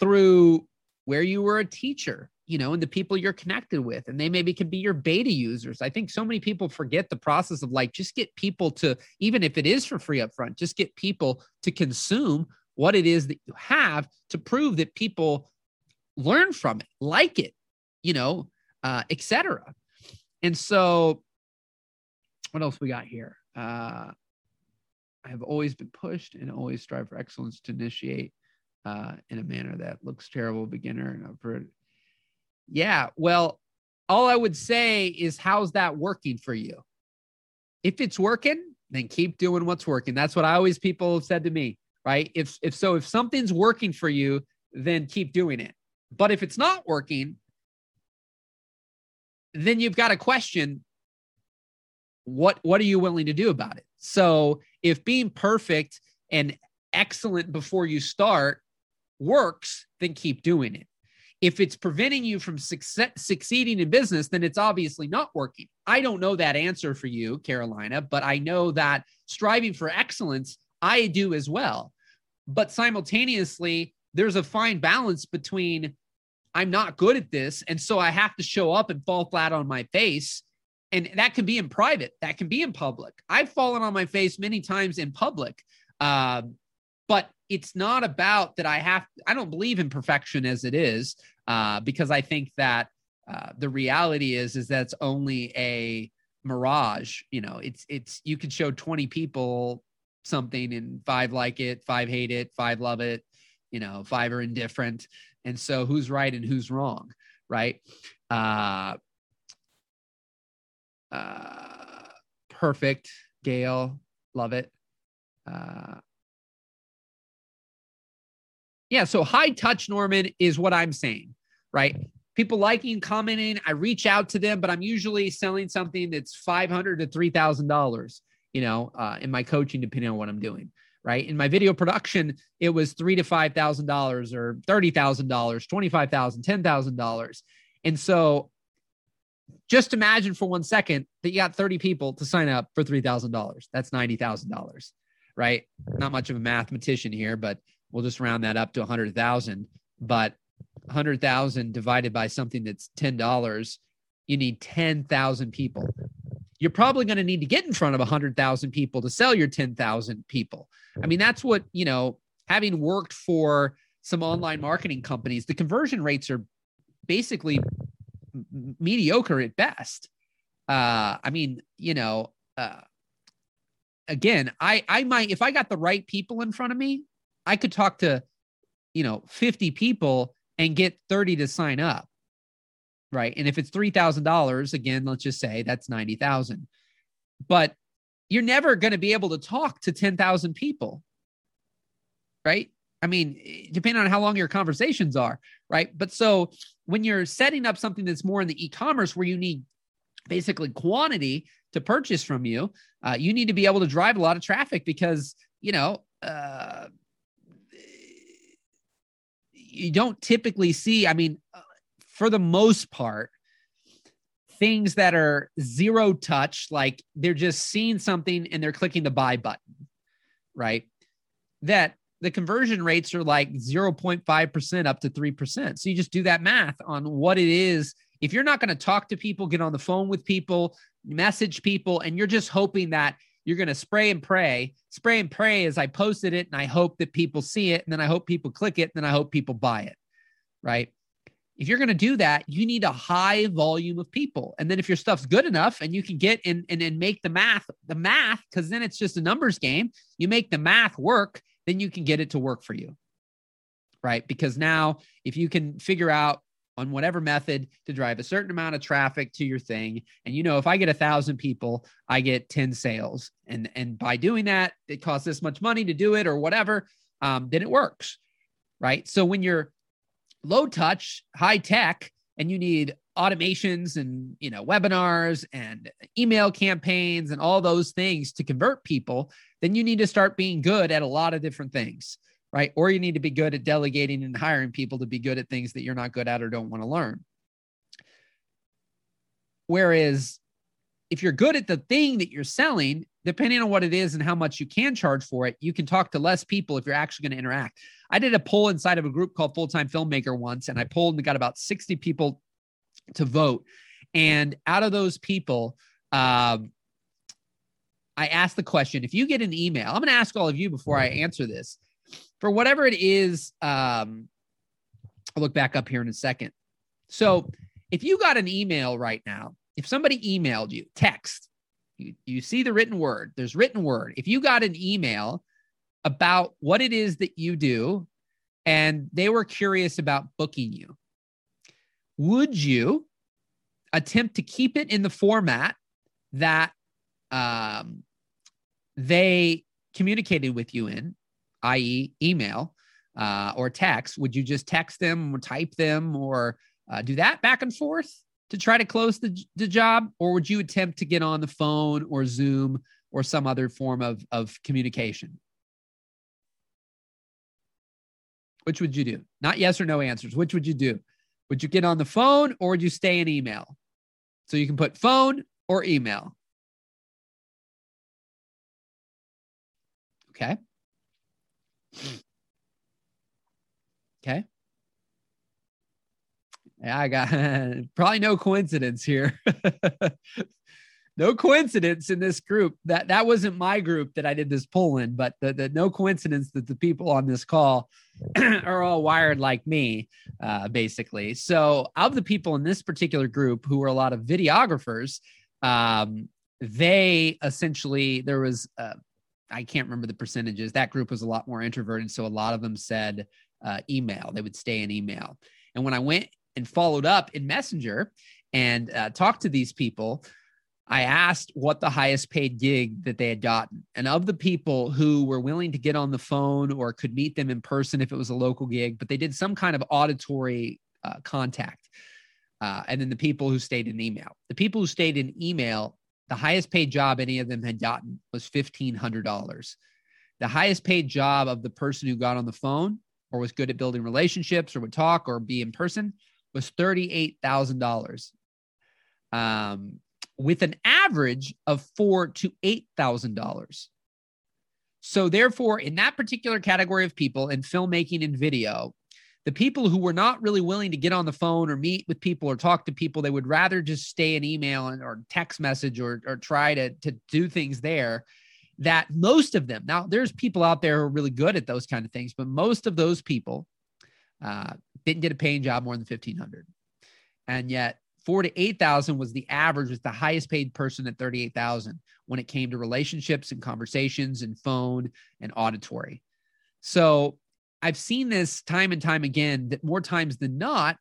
S1: through where you were a teacher, you know, and the people you're connected with, and they maybe could be your beta users. I think so many people forget the process of like just get people to, even if it is for free upfront, just get people to consume what it is that you have to prove that people learn from it, like it, you know, uh, etc. And so, what else we got here? Uh, I have always been pushed and always strive for excellence to initiate uh, in a manner that looks terrible, beginner, and I've. Yeah, well, all I would say is, how's that working for you? If it's working, then keep doing what's working. That's what I always people have said to me right? If if so, if something's working for you, then keep doing it. But if it's not working, then you've got to question what what are you willing to do about it? So if being perfect and excellent before you start works, then keep doing it. If it's preventing you from success, succeeding in business, then it's obviously not working. I don't know that answer for you, Carolina, but I know that striving for excellence, I do as well. But simultaneously, there's a fine balance between I'm not good at this. And so I have to show up and fall flat on my face. And that can be in private, that can be in public. I've fallen on my face many times in public. Uh, but it's not about that I have, I don't believe in perfection as it is, uh, because I think that uh, the reality is, is that's only a mirage. You know, it's, it's, you can show 20 people something and five like it, five hate it, five love it, you know, five are indifferent. And so who's right and who's wrong, right? Uh, uh, perfect, Gail, love it. Uh, yeah, so high touch, Norman, is what I'm saying, right? People liking, commenting, I reach out to them, but I'm usually selling something that's 500 to $3,000 you know, uh, in my coaching, depending on what I'm doing. Right. In my video production, it was three to five thousand dollars or thirty thousand dollars, twenty-five thousand, ten thousand dollars. And so just imagine for one second that you got 30 people to sign up for $3,000. That's $90,000, right? Not much of a mathematician here, but we'll just round that up to a 100,000. But a 100,000 divided by something that's $10, you need 10,000 people you're probably going to need to get in front of 100,000 people to sell your 10,000 people. I mean, that's what, you know, having worked for some online marketing companies, the conversion rates are basically mediocre at best. Uh, I mean, you know, uh, again, I I might if I got the right people in front of me, I could talk to, you know, 50 people and get 30 to sign up right? And if it's three thousand dollars, again, let's just say that's ninety thousand. but you're never going to be able to talk to 10,000 people. Right? I mean, depending on how long your conversations are, right? But so when you're setting up something that's more in the e-commerce where you need basically quantity to purchase from you, uh, you need to be able to drive a lot of traffic because you know uh, you don't typically see. I mean, for the most part, things that are zero touch, like they're just seeing something and they're clicking the buy button, right? That the conversion rates are like 0.5% up to 3%. So you just do that math on what it is. If you're not going to talk to people, get on the phone with people, message people, and you're just hoping that you're going to spray and pray, spray and pray as I posted it, and I hope that people see it, and then I hope people click it, and then I hope people buy it. Right. If you're going to do that, you need a high volume of people. And then if your stuff's good enough and you can get in and, and make the math, the math, because then it's just a numbers game, you make the math work then you can get it to work for you. Right. Because now, if you can figure out on whatever method to drive a certain amount of traffic to your thing, and you know, if I get a thousand people, I get 10 sales. And, and by doing that, it costs this much money to do it or whatever, um, then it works. Right. So when you're low touch, high tech, and you need automations and you know webinars and email campaigns and all those things to convert people then you need to start being good at a lot of different things right? Or you need to be good at delegating and hiring people to be good at things that you're not good at or don't want to learn. Whereas if you're good at the thing that you're selling depending on what it is and how much you can charge for it you can talk to less people if you're actually going to interact i did a poll inside of a group called full-time filmmaker once and i polled and got about 60 people to vote. And out of those people, um, I asked the question if you get an email, I'm going to ask all of you before I answer this. For whatever it is, um, I'll look back up here in a second. So if you got an email right now, if somebody emailed you, text, you, you see the written word, there's written word. If you got an email about what it is that you do and they were curious about booking you, would you attempt to keep it in the format that um, they communicated with you in, i.e., email uh, or text? Would you just text them or type them or uh, do that back and forth to try to close the, the job? Or would you attempt to get on the phone or Zoom or some other form of, of communication? Which would you do? Not yes or no answers. Which would you do? Would you get on the phone or would you stay in email? So you can put phone or email. Okay. Okay. Yeah, I got probably no coincidence here. no coincidence in this group. That that wasn't my group that I did this poll in, but the, the no coincidence that the people on this call are all wired like me, uh, basically. So of the people in this particular group who were a lot of videographers, um, they essentially there was uh, I can't remember the percentages. That group was a lot more introverted, so a lot of them said uh, email. They would stay in email. And when I went and followed up in Messenger and uh, talked to these people, I asked what the highest paid gig that they had gotten. And of the people who were willing to get on the phone or could meet them in person if it was a local gig, but they did some kind of auditory uh, contact. Uh, and then the people who stayed in email. The people who stayed in email, the highest paid job any of them had gotten was $1,500. The highest paid job of the person who got on the phone or was good at building relationships or would talk or be in person was $38,000. Um, with an average of four to eight thousand dollars. So therefore, in that particular category of people in filmmaking and video, the people who were not really willing to get on the phone or meet with people or talk to people, they would rather just stay in email and, or text message or, or try to, to do things there. That most of them, now there's people out there who are really good at those kind of things, but most of those people uh, didn't get a paying job more than 1500 And yet four to 8,000 was the average, was the highest paid person at 38,000 when it came to relationships and conversations and phone and auditory. So I've seen this time and time again that more times than not,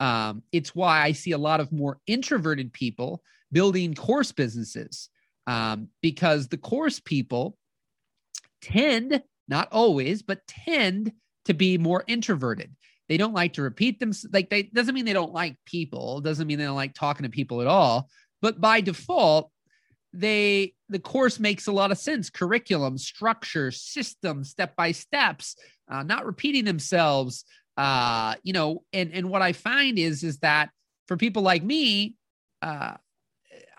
S1: um, it's why I see a lot of more introverted people building course businesses um, because the course people tend, not always, but tend to be more introverted. They don't like to repeat them. Like they doesn't mean they don't like people. Doesn't mean they don't like talking to people at all. But by default, they the course makes a lot of sense. Curriculum, structure, system, step by steps, uh, not repeating themselves. Uh, you know, and and what I find is is that for people like me, uh,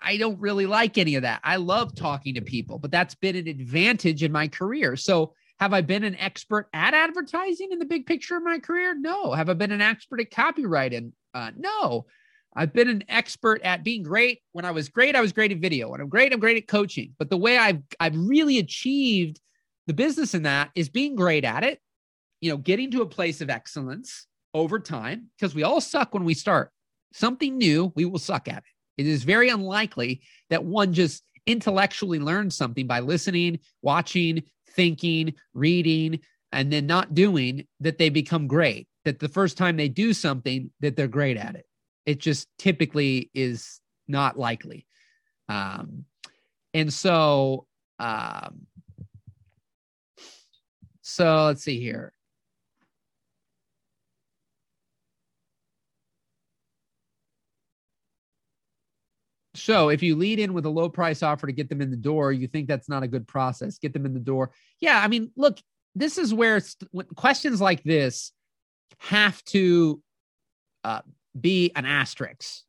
S1: I don't really like any of that. I love talking to people, but that's been an advantage in my career. So have I been an expert at advertising in the big picture of my career? No. Have I been an expert at copywriting? Uh, no. I've been an expert at being great. When I was great, I was great at video. When I'm great, I'm great at coaching. But the way I've I've really achieved the business in that is being great at it, you know, getting to a place of excellence over time, because we all suck when we start. Something new, we will suck at it. It is very unlikely that one just intellectually learns something by listening, watching, thinking, reading, and then not doing that they become great. That the first time they do something, that they're great at it. It just typically is not likely. Um, and so, um, so let's see here. So if you lead in with a low price offer to get them in the door, you think that's not a good process. Get them in the door. Yeah, I mean, look, this is where questions like this have to uh, be an asterisk,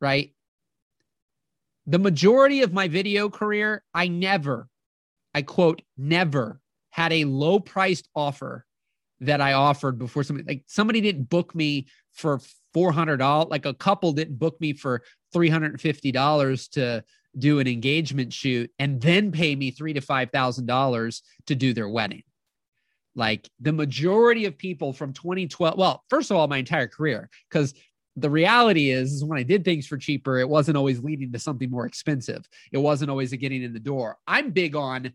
S1: right? The majority of my video career, I never, I quote, never had a low priced offer that I offered before somebody like somebody didn't book me for $400 like a couple didn't book me for $350 to do an engagement shoot and then pay me three to five thousand dollars to do their wedding. Like the majority of people from 2012 well first of all my entire career because the reality is, is when i did things for cheaper it wasn't always leading to something more expensive. It wasn't always a getting in the door. I'm big on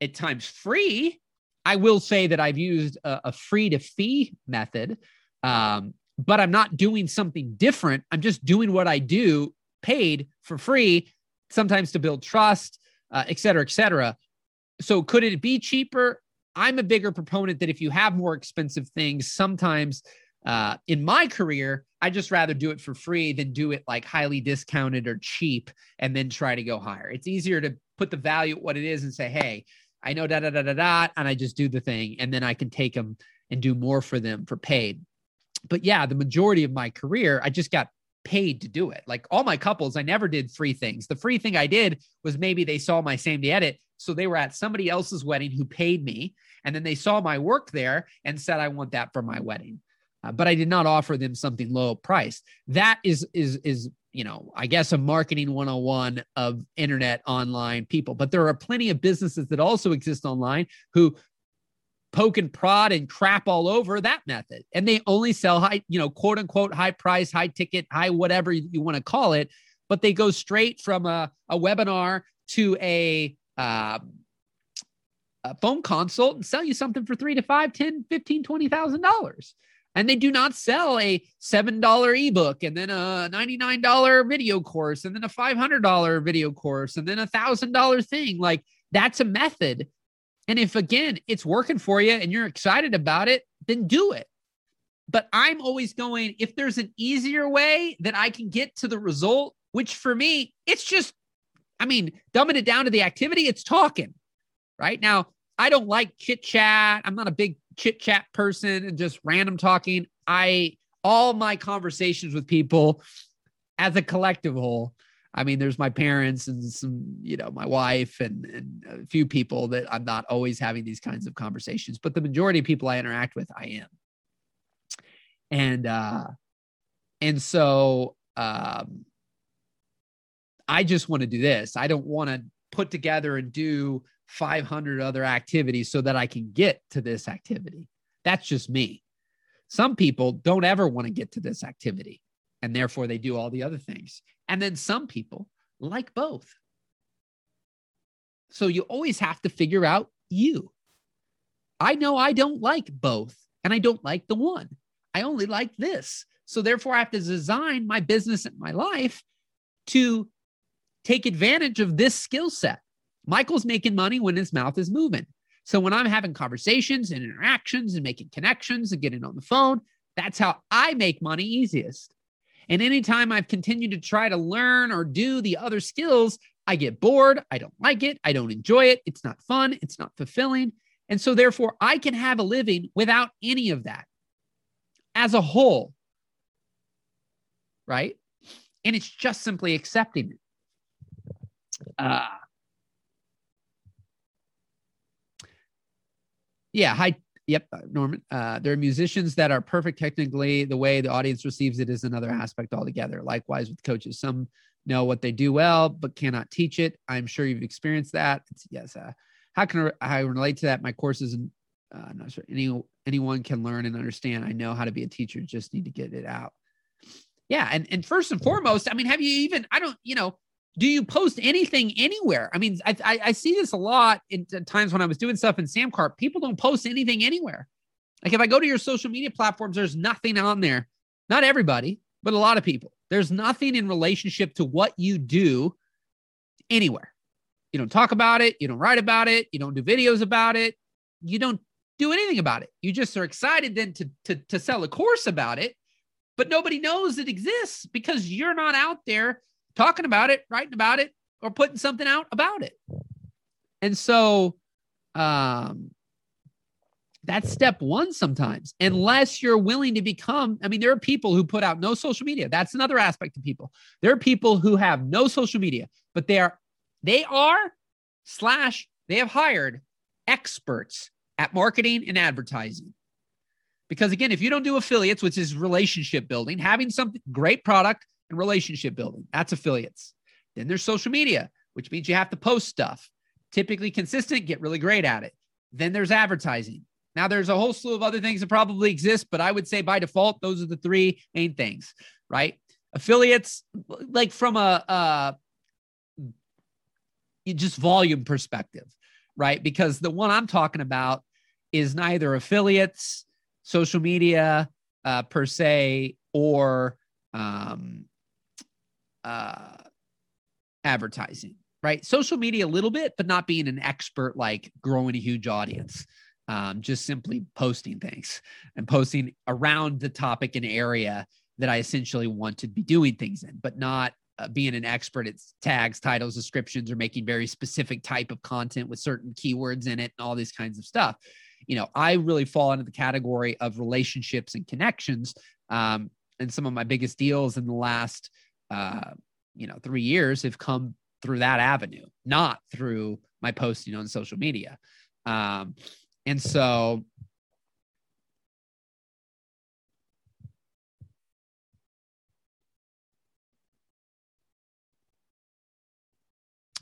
S1: at times free. I will say that i've used a, a free to fee method um, but I'm not doing something different. I'm just doing what I do paid for free, sometimes to build trust, uh, et cetera, et cetera. So could it be cheaper? I'm a bigger proponent that if you have more expensive things, sometimes uh, in my career, I just rather do it for free than do it like highly discounted or cheap and then try to go higher. It's easier to put the value at what it is and say, hey, I know da da da da da, and I just do the thing, and then I can take them and do more for them for paid but yeah, the majority of my career, I just got paid to do it. Like all my couples, I never did free things. The free thing I did was maybe they saw my same day edit. So they were at somebody else's wedding who paid me. And then they saw my work there and said, I want that for my wedding. Uh, but I did not offer them something low price. That is, is, is, you know, I guess a marketing 101 of internet online people. But there are plenty of businesses that also exist online who poke and prod and crap all over that method. And they only sell high, you know, quote unquote, high price, high ticket, high whatever you want to call it. But they go straight from a, a webinar to a, uh, a phone consult and sell you something for three to five, 10, 15, $20,000. And they do not sell a $7 ebook and then a $99 video course and then a $500 video course and then a $1,000 thing. Like that's a method and if again it's working for you and you're excited about it, then do it. But I'm always going, if there's an easier way that I can get to the result, which for me, it's just, I mean, dumbing it down to the activity, it's talking. Right now, I don't like chit chat. I'm not a big chit chat person and just random talking. I, all my conversations with people as a collective whole I mean, there's my parents and some, you know, my wife and, and a few people that I'm not always having these kinds of conversations, but the majority of people I interact with, I am. And, uh, and so, um, I just want to do this. I don't want to put together and do 500 other activities so that I can get to this activity. That's just me. Some people don't ever want to get to this activity and therefore they do all the other things. And then some people like both. So you always have to figure out you. I know I don't like both, and I don't like the one. I only like this. So therefore, I have to design my business and my life to take advantage of this skill set. Michael's making money when his mouth is moving. So when I'm having conversations and interactions and making connections and getting on the phone, that's how I make money easiest. And anytime I've continued to try to learn or do the other skills, I get bored. I don't like it. I don't enjoy it. It's not fun. It's not fulfilling. And so, therefore, I can have a living without any of that as a whole. Right. And it's just simply accepting it. Uh, yeah. Hi. Yep, Norman. Uh, there are musicians that are perfect technically. The way the audience receives it is another aspect altogether. Likewise with coaches, some know what they do well but cannot teach it. I'm sure you've experienced that. It's, yes. Uh, how can I relate to that? My courses and uh, I'm not sure any anyone can learn and understand. I know how to be a teacher. Just need to get it out. Yeah, and and first and foremost, I mean, have you even? I don't, you know, do you post anything anywhere? I mean, I, I, I see this a lot in times when I was doing stuff in Samcart. People don't post anything anywhere. Like if I go to your social media platforms, there's nothing on there. Not everybody, but a lot of people. There's nothing in relationship to what you do anywhere. You don't talk about it. You don't write about it. You don't do videos about it. You don't do anything about it. You just are excited then to, to, to sell a course about it, but nobody knows it exists because you're not out there talking about it, writing about it, or putting something out about it. And so um, that's step one sometimes, unless you're willing to become. I mean, there are people who put out no social media. That's another aspect of people. There are people who have no social media, but they are, they are slash, they have hired experts at marketing and advertising. Because again, if you don't do affiliates, which is relationship building, having something great product and relationship building. That's affiliates. Then there's social media, which means you have to post stuff. Typically consistent, get really great at it. Then there's advertising. Now there's a whole slew of other things that probably exist, but I would say by default, those are the three main things, right? Affiliates, like from a, uh, just volume perspective, right? Because the one I'm talking about is neither affiliates, social media uh, per se, or um, uh, advertising, right? Social media a little bit, but not being an expert like growing a huge audience. Um, just simply posting things and posting around the topic and area that I essentially want to be doing things in, but not uh, being an expert at tags, titles, descriptions, or making very specific type of content with certain keywords in it and all these kinds of stuff. You know, I really fall into the category of relationships and connections. Um, and some of my biggest deals in the last uh, you know three years have come through that avenue, not through my posting on social media. Um, and so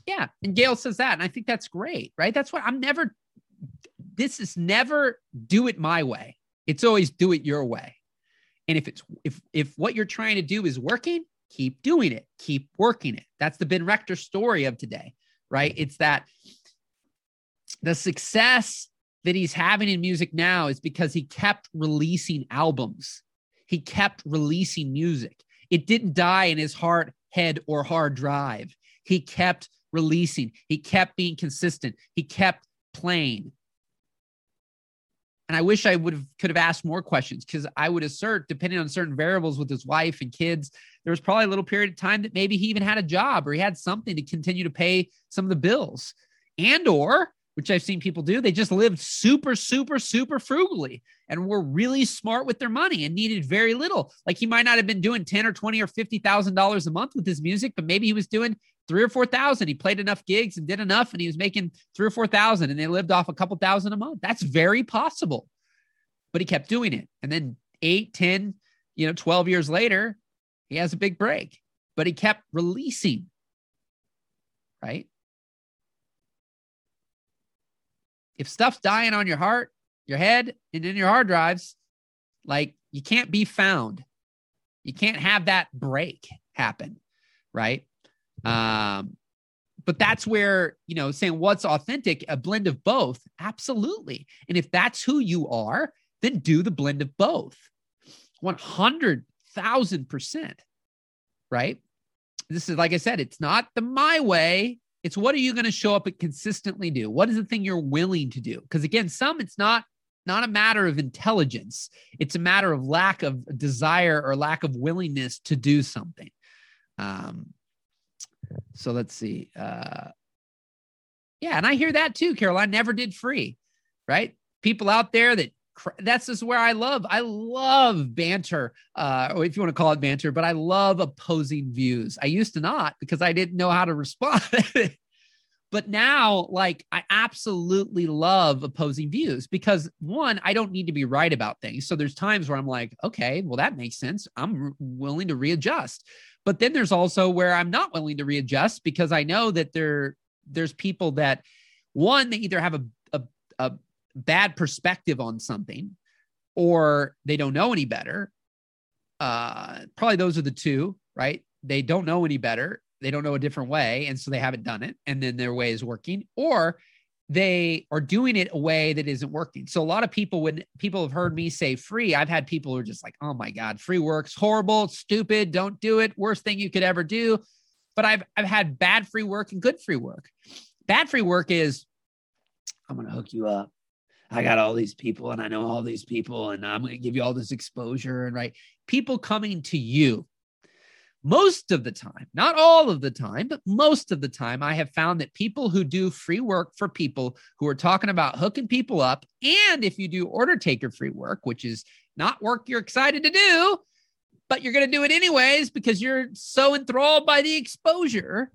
S1: yeah and gail says that and i think that's great right? That's what i'm never this is never do it my way. It's always do it your way. And if it's if if what you're trying to do is working keep doing it, keep working it. That's the Ben Rector story of today, right? Mm-hmm. It's that the success that he's having in music now is because he kept releasing albums. He kept releasing music. It didn't die in his heart, head, or hard drive. He kept releasing. He kept being consistent. He kept playing and I wish I would have could have asked more questions because I would assert, depending on certain variables with his wife and kids, there was probably a little period of time that maybe he even had a job or he had something to continue to pay some of the bills, and or which I've seen people do, they just lived super, super, super frugally and were really smart with their money and needed very little. Like he might not have been doing ten or twenty or fifty thousand dollars a month with his music, but maybe he was doing three or four thousand. He played enough gigs and did enough, and he was making three or four thousand, and they lived off a couple thousand a month. That's very possible. But he kept doing it. And then eight, 10, you know, 12 years later, he has a big break. But he kept releasing. Right. If stuff's dying on your heart, your head, and in your hard drives, like you can't be found. You can't have that break happen. Right. Um, but that's where, you know, saying what's authentic, a blend of both. Absolutely. And if that's who you are, then do the blend of both. 100,000%. Right. this is like I said, it's not the my way. It's what are you going to show up and consistently do? What is the thing you're willing to do? Because again, some it's not not a matter of intelligence. It's a matter of lack of desire or lack of willingness to do something. Um, so let's see. Uh, yeah, and I hear that too, Caroline never did free, right? People out there that that's just where I love. I love banter, uh, or if you want to call it banter, but I love opposing views. I used to not because I didn't know how to respond. but now, like, I absolutely love opposing views because one, I don't need to be right about things. So there's times where I'm like, okay, well, that makes sense. I'm willing to readjust. But then there's also where I'm not willing to readjust because I know that there there's people that one they either have a, a, a bad perspective on something or they don't know any better. Uh, probably those are the two, right? They don't know any better. They don't know a different way. And so they haven't done it. And then their way is working. Or they are doing it a way that isn't working. So a lot of people, when people have heard me say free, I've had people who are just like, oh my God, free works horrible, stupid, don't do it, worst thing you could ever do. But I've I've had bad free work and good free work. Bad free work is I'm gonna hook you up. I got all these people and I know all these people and I'm going to give you all this exposure and right people coming to you most of the time, not all of the time, but most of the time, I have found that people who do free work for people who are talking about hooking people up, and if you do order taker free work, which is not work you're excited to do, but you're going to do it anyways because you're so enthralled by the exposure,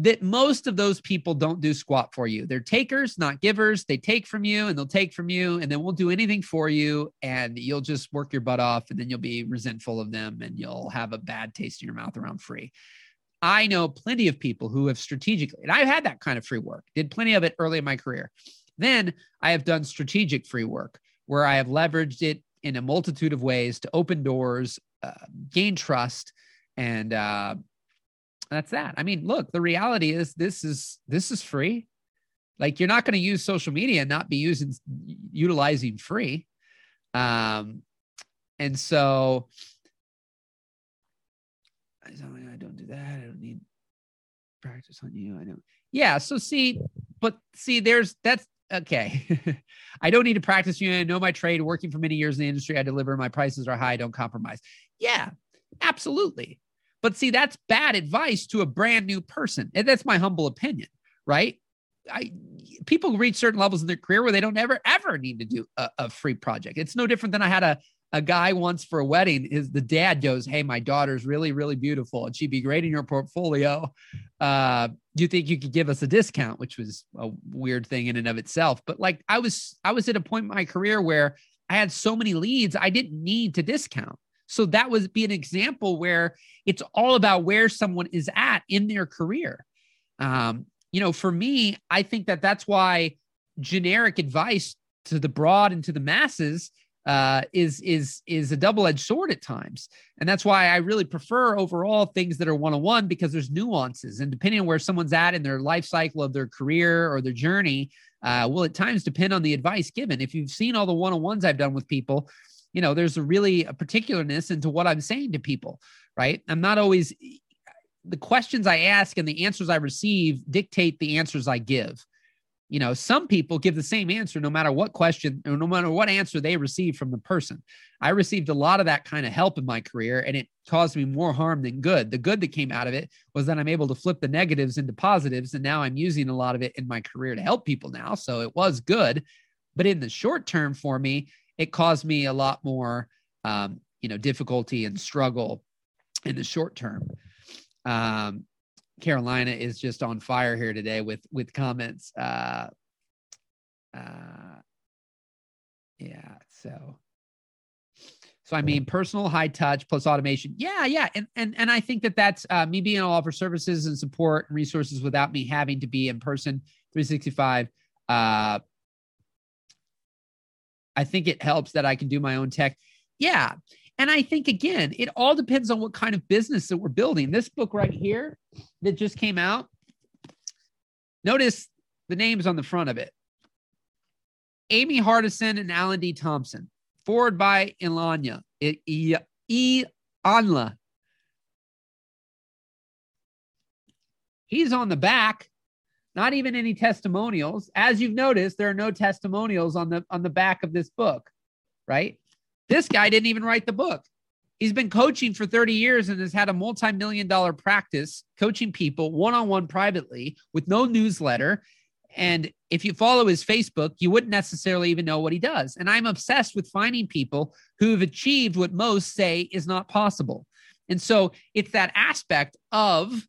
S1: that most of those people don't do squat for you. They're takers, not givers. They take from you and they'll take from you and then won't do anything for you. And you'll just work your butt off and then you'll be resentful of them and you'll have a bad taste in your mouth around free. I know plenty of people who have strategically, and I've had that kind of free work, did plenty of it early in my career. Then I have done strategic free work where I have leveraged it in a multitude of ways to open doors, uh, gain trust, and uh, that's that. I mean, look, the reality is this is this is free. Like you're not going to use social media and not be using utilizing free. Um, and so I don't, don't that. I don't need practice on you. I don't. Yeah. So see, but see, there's that's okay. I don't need to practice you. I know my trade, working for many years in the industry. I deliver. My prices are high. Don't compromise. Yeah, absolutely. But see, that's bad advice to a brand new person. And that's my humble opinion, right? I people reach certain levels in their career where they don't ever ever need to do a, a, free project. It's no different than I had a a guy once for a wedding. Is the dad goes, "Hey, my daughter's really really beautiful, and she'd be great in your portfolio. Uh, do you think you could give us a discount?" Which was a weird thing in and of itself. But like I was I was at a point in my career where I had so many leads, I didn't need to discount. So that would be an example where it's all about where someone is at in their career. Um, you know, for me, I think that that's why generic advice to the broad and to the masses uh, is is is a double-edged sword at times, and that's why I really prefer overall things that are one-on-one because there's nuances, and depending on where someone's at in their life cycle of their career or their journey, uh, will at times depend on the advice given. If you've seen all the one-on-ones I've done with people, you know there's a really a particularness into what i'm saying to people right? I'm not always the questions i ask and the answers i receive dictate the answers i give. You know some people give the same answer no matter what question or no matter what answer they receive from the person. I received a lot of that kind of help in my career and it caused me more harm than good. The good that came out of it was that i'm able to flip the negatives into positives and now i'm using a lot of it in my career to help people now so it was good. But in the short term for me it caused me a lot more, um, you know, difficulty and struggle in the short term. Um, Carolina is just on fire here today with with comments. Uh, uh, yeah, so so I mean, personal, high touch plus automation. Yeah, yeah, and and and I think that that's uh, me being able to offer services and support and resources without me having to be in person, 365. Uh, I think it helps that I can do my own tech. Yeah. And I think, again, it all depends on what kind of business that we're building. This book right here that just came out, notice the names on the front of it Amy Hardison and Alan D. Thompson, forward by Ilanya, I, I, Anla. He's on the back, not even any testimonials. As you've noticed, there are no testimonials on the on the back of this book, right? This guy didn't even write the book. He's been coaching for 30 years and has had a multi-million dollar practice coaching people one-on-one privately with no newsletter. And if you follow his Facebook, you wouldn't necessarily even know what he does. And I'm obsessed with finding people who have achieved what most say is not possible. And so it's that aspect of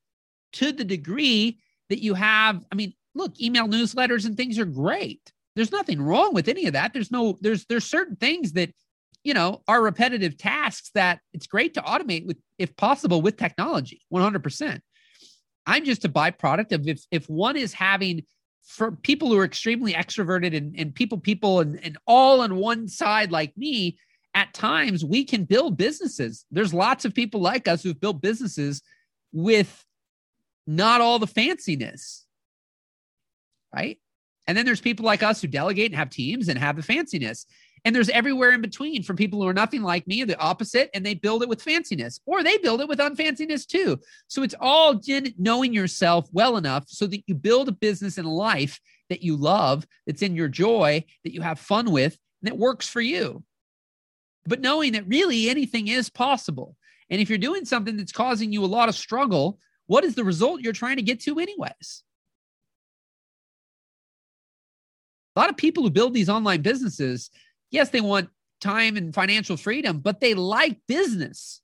S1: to the degree that you have, I mean, look, email newsletters and things are great. There's nothing wrong with any of that. There's no, there's there's certain things that you know are repetitive tasks that it's great to automate with if possible with technology 100% i'm just a byproduct of if if one is having for people who are extremely extroverted and, and people people and, and all on one side like me at times we can build businesses there's lots of people like us who've built businesses with not all the fanciness right and then there's people like us who delegate and have teams and have the fanciness and there's everywhere in between from people who are nothing like me, the opposite, and they build it with fanciness, or they build it with unfanciness too. So it's all in knowing yourself well enough so that you build a business and a life that you love, that's in your joy, that you have fun with, and that works for you. But knowing that really anything is possible. And if you're doing something that's causing you a lot of struggle, what is the result you're trying to get to, anyways? A lot of people who build these online businesses yes, they want time and financial freedom, but they like business.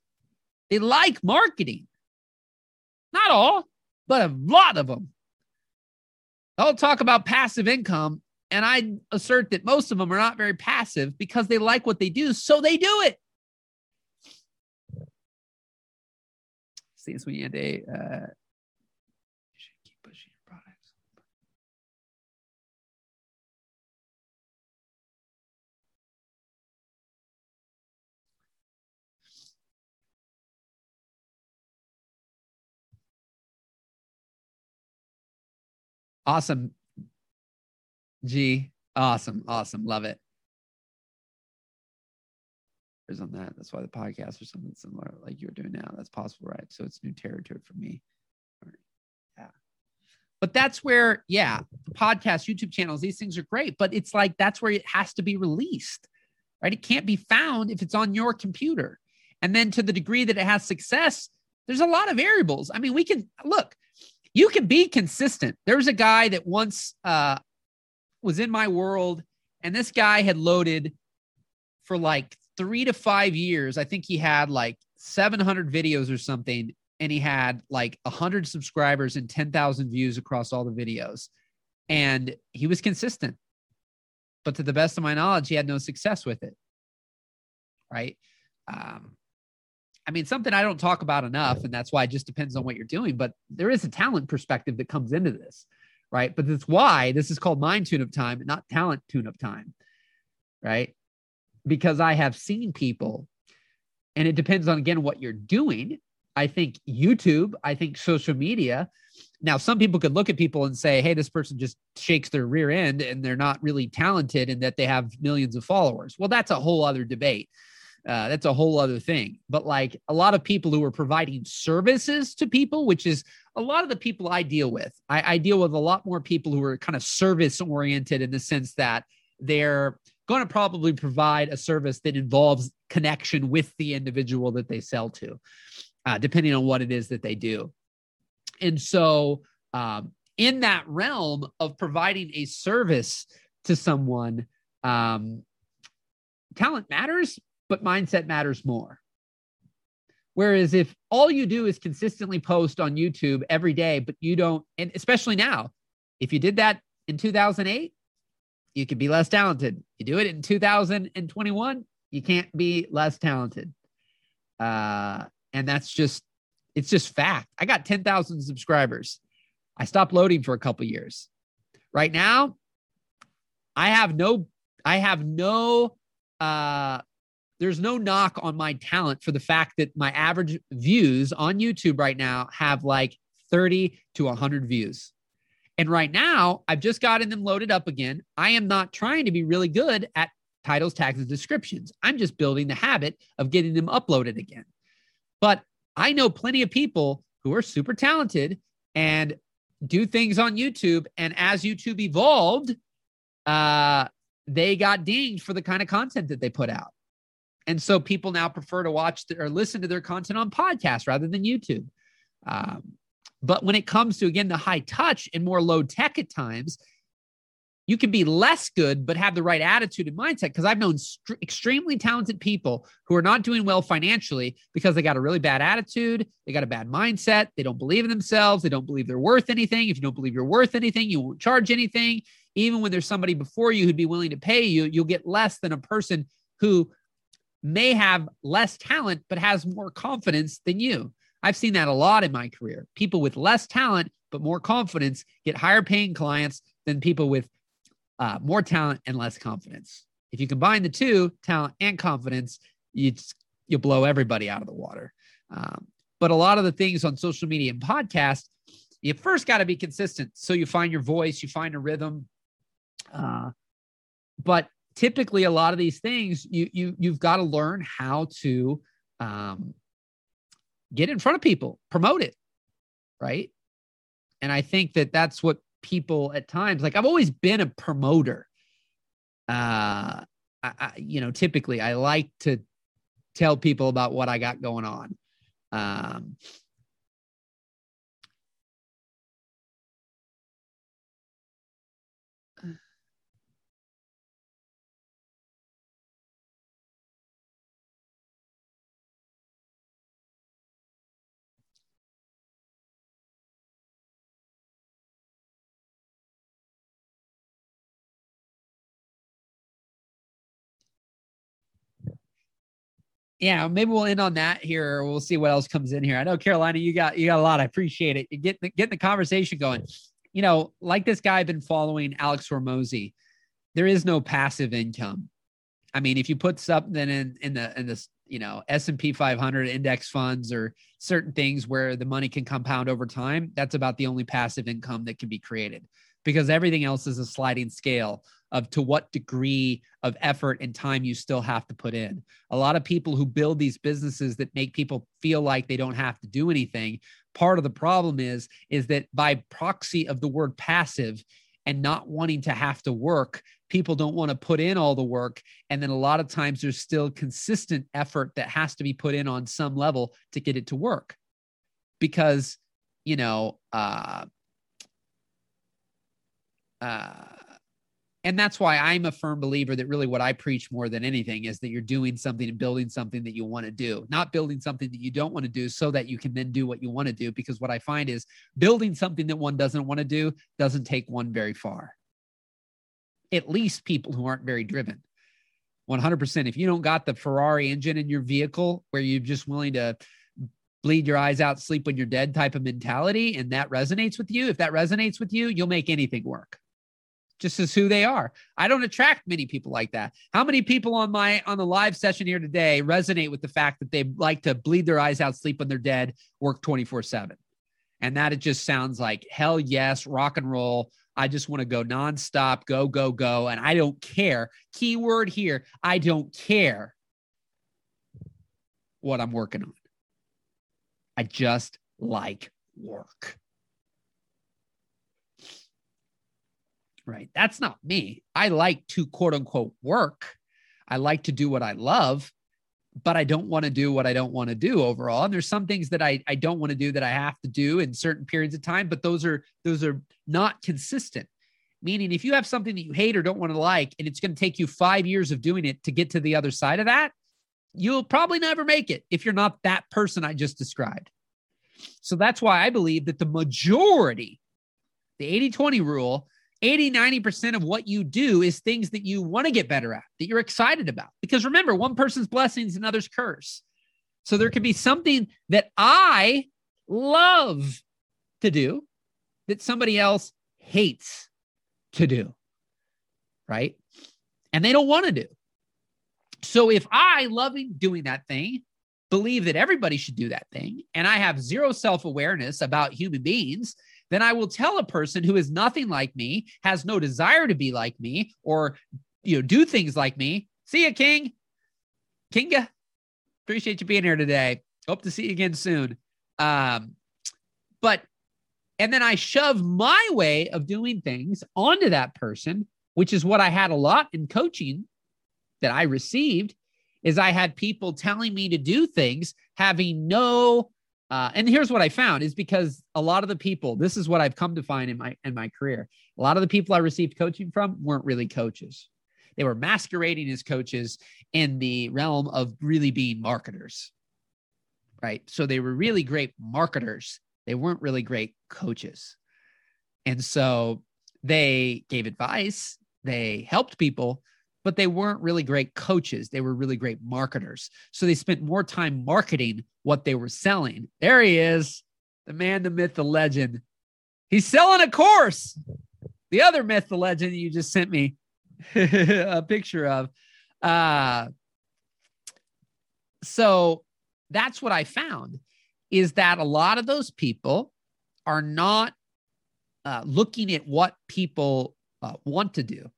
S1: They like marketing. Not all, but a lot of them. I'll talk about passive income, and I assert that most of them are not very passive because they like what they do, so they do it. When you end a uh, Awesome. G. Awesome. Awesome. Love it. There's on that. That's why the podcast or something similar like you're doing now. That's possible, right? So it's new territory for me. Yeah. But that's where, yeah, podcast, YouTube channels, these things are great. But it's like that's where it has to be released, right? It can't be found if it's on your computer. And then to the degree that it has success, there's a lot of variables. I mean, we can look, you can be consistent. There was a guy that once uh, was in my world, and this guy had loaded for like three to five years. I think he had like 700 videos or something, and he had like 100 subscribers and 10,000 views across all the videos. And he was consistent. But to the best of my knowledge, he had no success with it. Right. Um, I mean, something I don't talk about enough, and that's why it just depends on what you're doing. But there is a talent perspective that comes into this, right? But that's why this is called mind tune up time, not talent tune up time, right? Because I have seen people, and it depends on again what you're doing. I think YouTube, I think social media. Now, some people could look at people and say, hey, this person just shakes their rear end and they're not really talented and that they have millions of followers. Well, that's a whole other debate. Uh, that's a whole other thing. But like a lot of people who are providing services to people, which is a lot of the people I deal with, I, I deal with a lot more people who are kind of service oriented in the sense that they're going to probably provide a service that involves connection with the individual that they sell to, uh, depending on what it is that they do. And so, um, in that realm of providing a service to someone, um, talent matters, but mindset matters more. Whereas if all you do is consistently post on YouTube every day, but you don't, and especially now, if you did that in 2008, you could be less talented. You do it in 2021, you can't be less talented. Uh, and that's just, it's just fact. I got 10,000 subscribers. I stopped loading for a couple years. Right now, I have no, I have no uh there's no knock on my talent for the fact that my average views on YouTube right now have like 30 to 100 views. And right now, I've just gotten them loaded up again. I am not trying to be really good at titles, tags, and descriptions. I'm just building the habit of getting them uploaded again. But I know plenty of people who are super talented and do things on YouTube. And as YouTube evolved, uh, they got dinged for the kind of content that they put out. And so people now prefer to watch or listen to their content on podcasts rather than YouTube. Um, but when it comes to, again, the high touch and more low tech at times, you can be less good, but have the right attitude and mindset. Because I've known st- extremely talented people who are not doing well financially because they got a really bad attitude, they got a bad mindset, they don't believe in themselves, they don't believe they're worth anything. If you don't believe you're worth anything, you won't charge anything. Even when there's somebody before you who'd be willing to pay you, you'll get less than a person who may have less talent, but has more confidence than you. I've seen that a lot in my career. People with less talent, but more confidence get higher paying clients than people with uh, more talent and less confidence. If you combine the two, talent and confidence, you you blow everybody out of the water. Um, but a lot of the things on social media and podcast, you first got to be consistent. So you find your voice, you find a rhythm. Uh, but typically, a lot of these things, you you you've got to learn how to um, get in front of people, promote it, right? And I think that that's what people at times like I've always been a promoter. Uh, I, I, you know, typically I like to tell people about what I got going on. Um, yeah, maybe we'll end on that here. We'll see what else comes in here. I know Carolina, you got you got a lot. I appreciate it. You get getting the conversation going. You know, like this guy I've been following, Alex Hormozi. There is no passive income. I mean, if you put something in in the in the you know S and P 500 index funds or certain things where the money can compound over time, that's about the only passive income that can be created because everything else is a sliding scale of to what degree of effort and time you still have to put in. A lot of people who build these businesses that make people feel like they don't have to do anything, part of the problem is is that by proxy of the word passive and not wanting to have to work, people don't want to put in all the work and then a lot of times there's still consistent effort that has to be put in on some level to get it to work. Because, you know, uh uh and that's why I'm a firm believer that really what I preach more than anything is that you're doing something and building something that you want to do, not building something that you don't want to do so that you can then do what you want to do. Because what I find is building something that one doesn't want to do doesn't take one very far. At least people who aren't very driven. 100%. If you don't got the Ferrari engine in your vehicle where you're just willing to bleed your eyes out, sleep when you're dead type of mentality, and that resonates with you, if that resonates with you, you'll make anything work just as who they are. I don't attract many people like that. How many people on my on the live session here today resonate with the fact that they like to bleed their eyes out, sleep when they're dead, work 24/7? And that it just sounds like hell yes, rock and roll. I just want to go nonstop, go, go, go. And I don't care. Keyword here, I don't care what I'm working on. I just like work. Right? That's not me. I like to quote unquote work. I like to do what I love, but I don't want to do what I don't want to do overall. And there's some things that I, I don't want to do that I have to do in certain periods of time, but those are those are not consistent. Meaning if you have something that you hate or don't want to like, and it's going to take you five years of doing it to get to the other side of that, you'll probably never make it if you're not that person I just described. So that's why I believe that the majority, the 80 20 rule, 80, 90% of what you do is things that you want to get better at, that you're excited about. Because remember, one person's blessing is another's curse. So there could be something that I love to do that somebody else hates to do. Right. And they don't want to do. So if I loving doing that thing, believe that everybody should do that thing, and I have zero self awareness about human beings, then I will tell a person who is nothing like me, has no desire to be like me, or you know, do things like me. See you, King. Kinga. Appreciate you being here today. Hope to see you again soon. Um, but And then I shove my way of doing things onto that person, which is what I had a lot in coaching that I received is I had people telling me to do things having no uh, and here's what I found is because a lot of the people, this is what I've come to find in my in my career. A lot of the people I received coaching from weren't really coaches. They were masquerading as coaches in the realm of really being marketers. Right. So they were really great marketers. They weren't really great coaches. And so they gave advice, they helped people, but they weren't really great coaches. They were really great marketers. So they spent more time marketing what they were selling. There he is, the man, the myth, the legend. He's selling a course. The other myth, the legend you just sent me a picture of. Uh, so that's what I found is that a lot of those people are not uh, looking at what people uh, want to do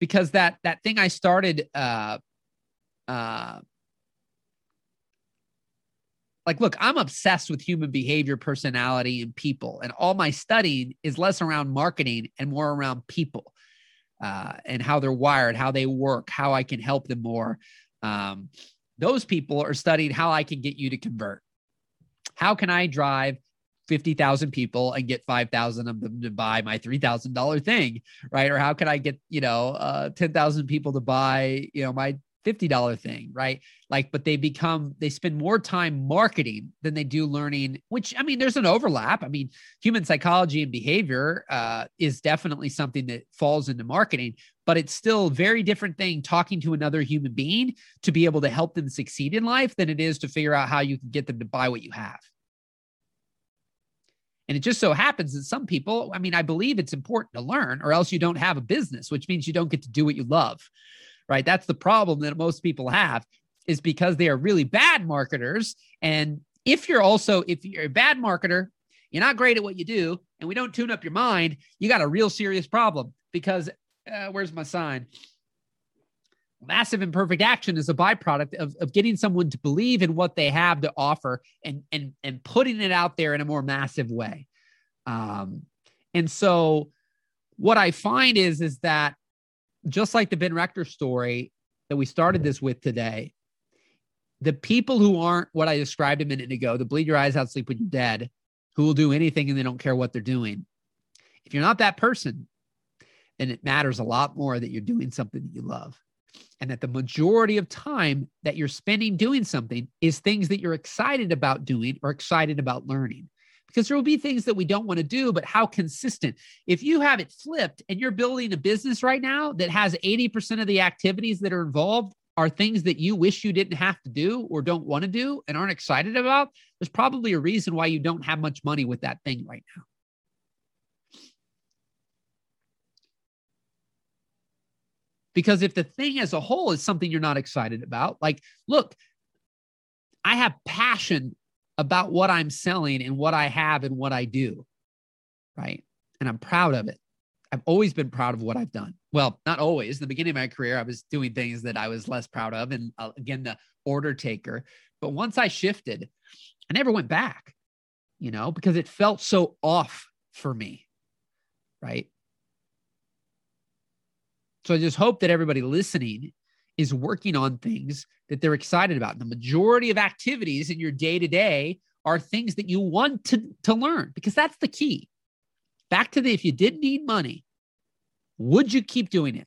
S1: because that that thing I started uh uh like look i'm obsessed with human behavior personality and people and all my studying is less around marketing and more around people uh, and how they're wired how they work how i can help them more. Um, those people are studying how i can get you to convert. How can i drive 50,000 people and get 5,000 of them to buy my $3,000 thing, right? Or how can I get, you know, uh, 10,000 people to buy, you know, my $50 thing, right? Like, but they become, they spend more time marketing than they do learning, which I mean, there's an overlap. I mean, human psychology and behavior uh, is definitely something that falls into marketing, but it's still a very different thing talking to another human being to be able to help them succeed in life than it is to figure out how you can get them to buy what you have. And it just so happens that some people, I mean, I believe it's important to learn, or else you don't have a business, which means you don't get to do what you love, right? That's the problem that most people have, is because they are really bad marketers. And if you're also, if you're a bad marketer, you're not great at what you do, and we don't tune up your mind, you got a real serious problem because uh, where's my sign? Massive imperfect action is a byproduct of, of getting someone to believe in what they have to offer and and and putting it out there in a more massive way. Um, and so what i find is is that just like the ben rector story that we started this with today the people who aren't what i described a minute ago the bleed your eyes out sleep when you're dead who will do anything and they don't care what they're doing. If you're not that person then it matters a lot more that you're doing something that you love and that the majority of time that you're spending doing something is things that you're excited about doing or excited about learning. Because there will be things that we don't want to do but how consistent. If you have it flipped and you're building a business right now that has 80% of the activities that are involved are things that you wish you didn't have to do or don't want to do and aren't excited about there's probably a reason why you don't have much money with that thing right now Because if the thing as a whole is something you're not excited about, like, look, I have passion about what I'm selling and what I have and what I do. Right. And I'm proud of it. I've always been proud of what I've done. Well, not always. In the beginning of my career, I was doing things that I was less proud of. And uh, again, the order taker. But once I shifted, I never went back, you know, because it felt so off for me. Right. So I just hope that everybody listening is working on things that they're excited about. The majority of activities in your day to day are things that you want to, to learn because that's the key. Back to the if you didn't need money, would you keep doing it?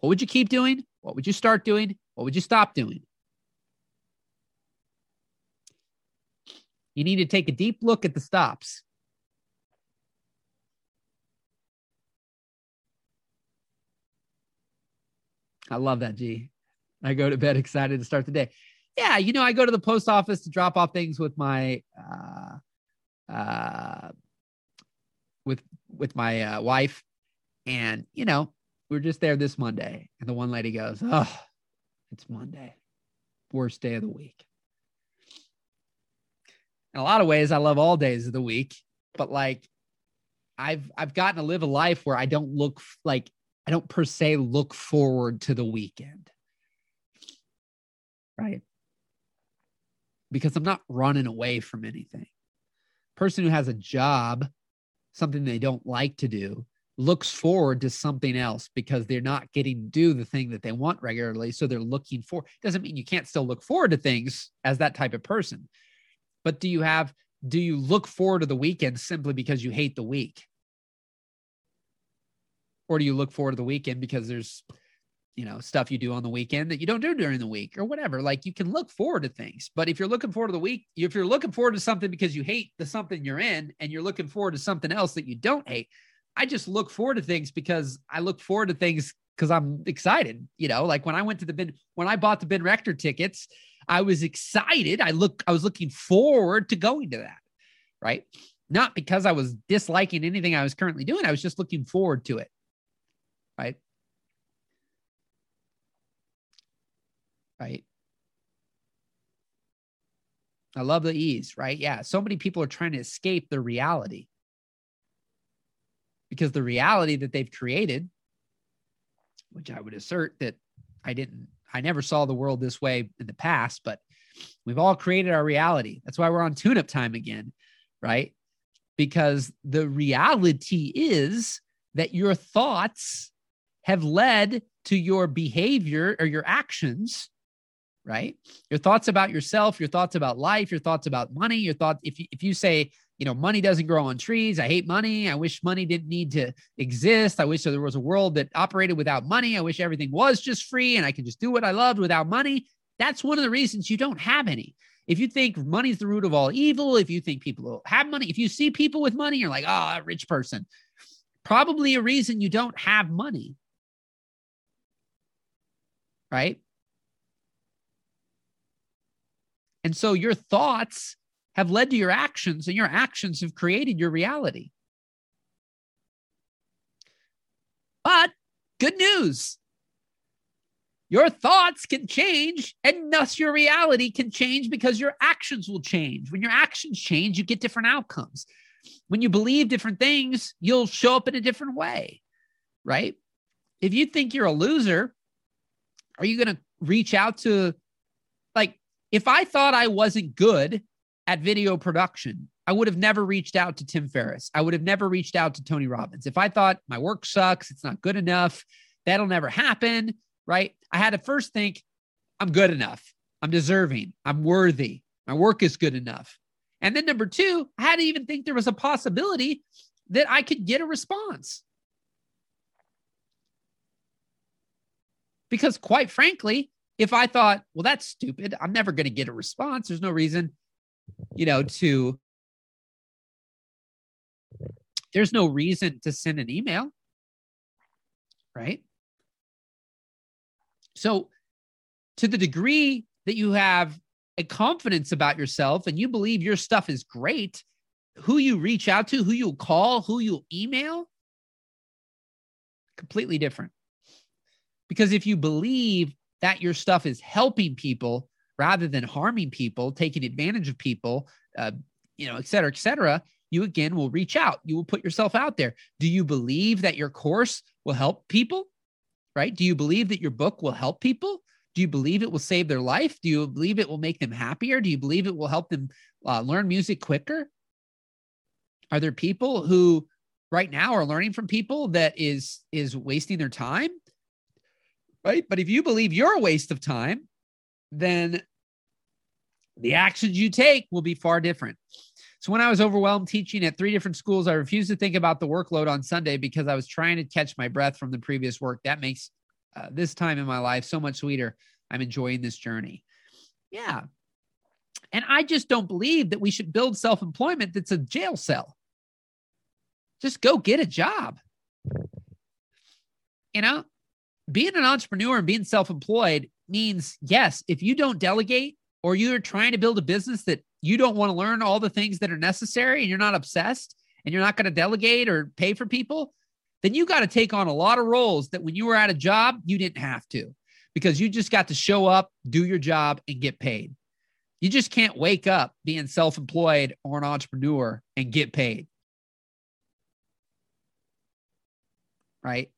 S1: What would you keep doing? What would you start doing? What would you stop doing? You need to take a deep look at the stops. I love that, G. I go to bed excited to start the day. Yeah, you know, I go to the post office to drop off things with my uh, uh, with with my uh, wife, and you know, we are just there this Monday, and the one lady goes, "Oh, it's Monday, worst day of the week." In a lot of ways, I love all days of the week, but like, I've I've gotten to live a life where I don't look like I don't per se look forward to the weekend. Right. Because I'm not running away from anything. Person who has a job something they don't like to do, looks forward to something else because they're not getting to do the thing that they want regularly. So they're looking for, doesn't mean you can't still look forward to things as that type of person. But do you have, do you look forward to the weekend simply because you hate the week? Or do you look forward to the weekend because there's, you know, stuff you do on the weekend that you don't do during the week or whatever? Like you can look forward to things. But if you're looking forward to the week, if you're looking forward to something because you hate the something you're in and you're looking forward to something else that you don't hate, I just look forward to things because I look forward to things because I'm excited. You know, like when I went to the bin when I bought the Ben Rector tickets, I was excited. I look, I was looking forward to going to that, right? Not because I was disliking anything I was currently doing. I was just looking forward to it, right? Right. I love the ease, right? Yeah. So many people are trying to escape the reality because the reality that they've created, which I would assert that I didn't, I never saw the world this way in the past, but we've all created our reality. That's why we're on tune up time again, right? Because the reality is that your thoughts have led to your behavior or your actions right your thoughts about yourself your thoughts about life your thoughts about money your thoughts if you, if you say you know, money doesn't grow on trees. I hate money. I wish money didn't need to exist. I wish there was a world that operated without money. I wish everything was just free and I could just do what I loved without money. That's one of the reasons you don't have any. If you think money's the root of all evil, if you think people have money, if you see people with money, you're like, oh, a rich person. Probably a reason you don't have money. Right? And so your thoughts have led to your actions, and your actions have created your reality. But good news your thoughts can change, and thus your reality can change because your actions will change. When your actions change, you get different outcomes. When you believe different things, you'll show up in a different way, right? If you think you're a loser, are you going to reach out to, like, if I thought I wasn't good at video production, I would have never reached out to Tim Ferriss. I would have never reached out to Tony Robbins. If I thought my work sucks, it's not good enough, that'll never happen, right? I had to first think, I'm good enough. I'm deserving. I'm worthy. My work is good enough. And then number two, I had to even think there was a possibility that I could get a response. Because quite frankly, if I thought, well, that's stupid, I'm never going to get a response, there's no reason you know, to there's no reason to send an email, right? So, to the degree that you have a confidence about yourself and you believe your stuff is great, who you reach out to, who you'll call, who you'll email, completely different. Because if you believe that your stuff is helping people, rather than harming people, taking advantage of people, uh, you know, et cetera, et cetera, you again will reach out. You will put yourself out there. Do you believe that your course will help people? Right? Do you believe that your book will help people? Do you believe it will save their life? Do you believe it will make them happier? Do you believe it will help them uh, learn music quicker? Are there people who right now are learning from people that is is wasting their time? Right? But if you believe you're a waste of time, then the actions you take will be far different. So when I was overwhelmed teaching at three different schools, I refused to think about the workload on Sunday because I was trying to catch my breath from the previous work. That makes uh, this time in my life so much sweeter. I'm enjoying this journey. Yeah. And I just don't believe that we should build self employment that's a jail cell. Just go get a job. You know, being an entrepreneur and being self employed means yes, if you don't delegate or you're trying to build a business that you don't want to learn all the things that are necessary and you're not obsessed and you're not going to delegate or pay for people, then you got to take on a lot of roles that when you were at a job, you didn't have to because you just got to show up, do your job, and get paid. You just can't wake up being self employed or an entrepreneur and get paid. Right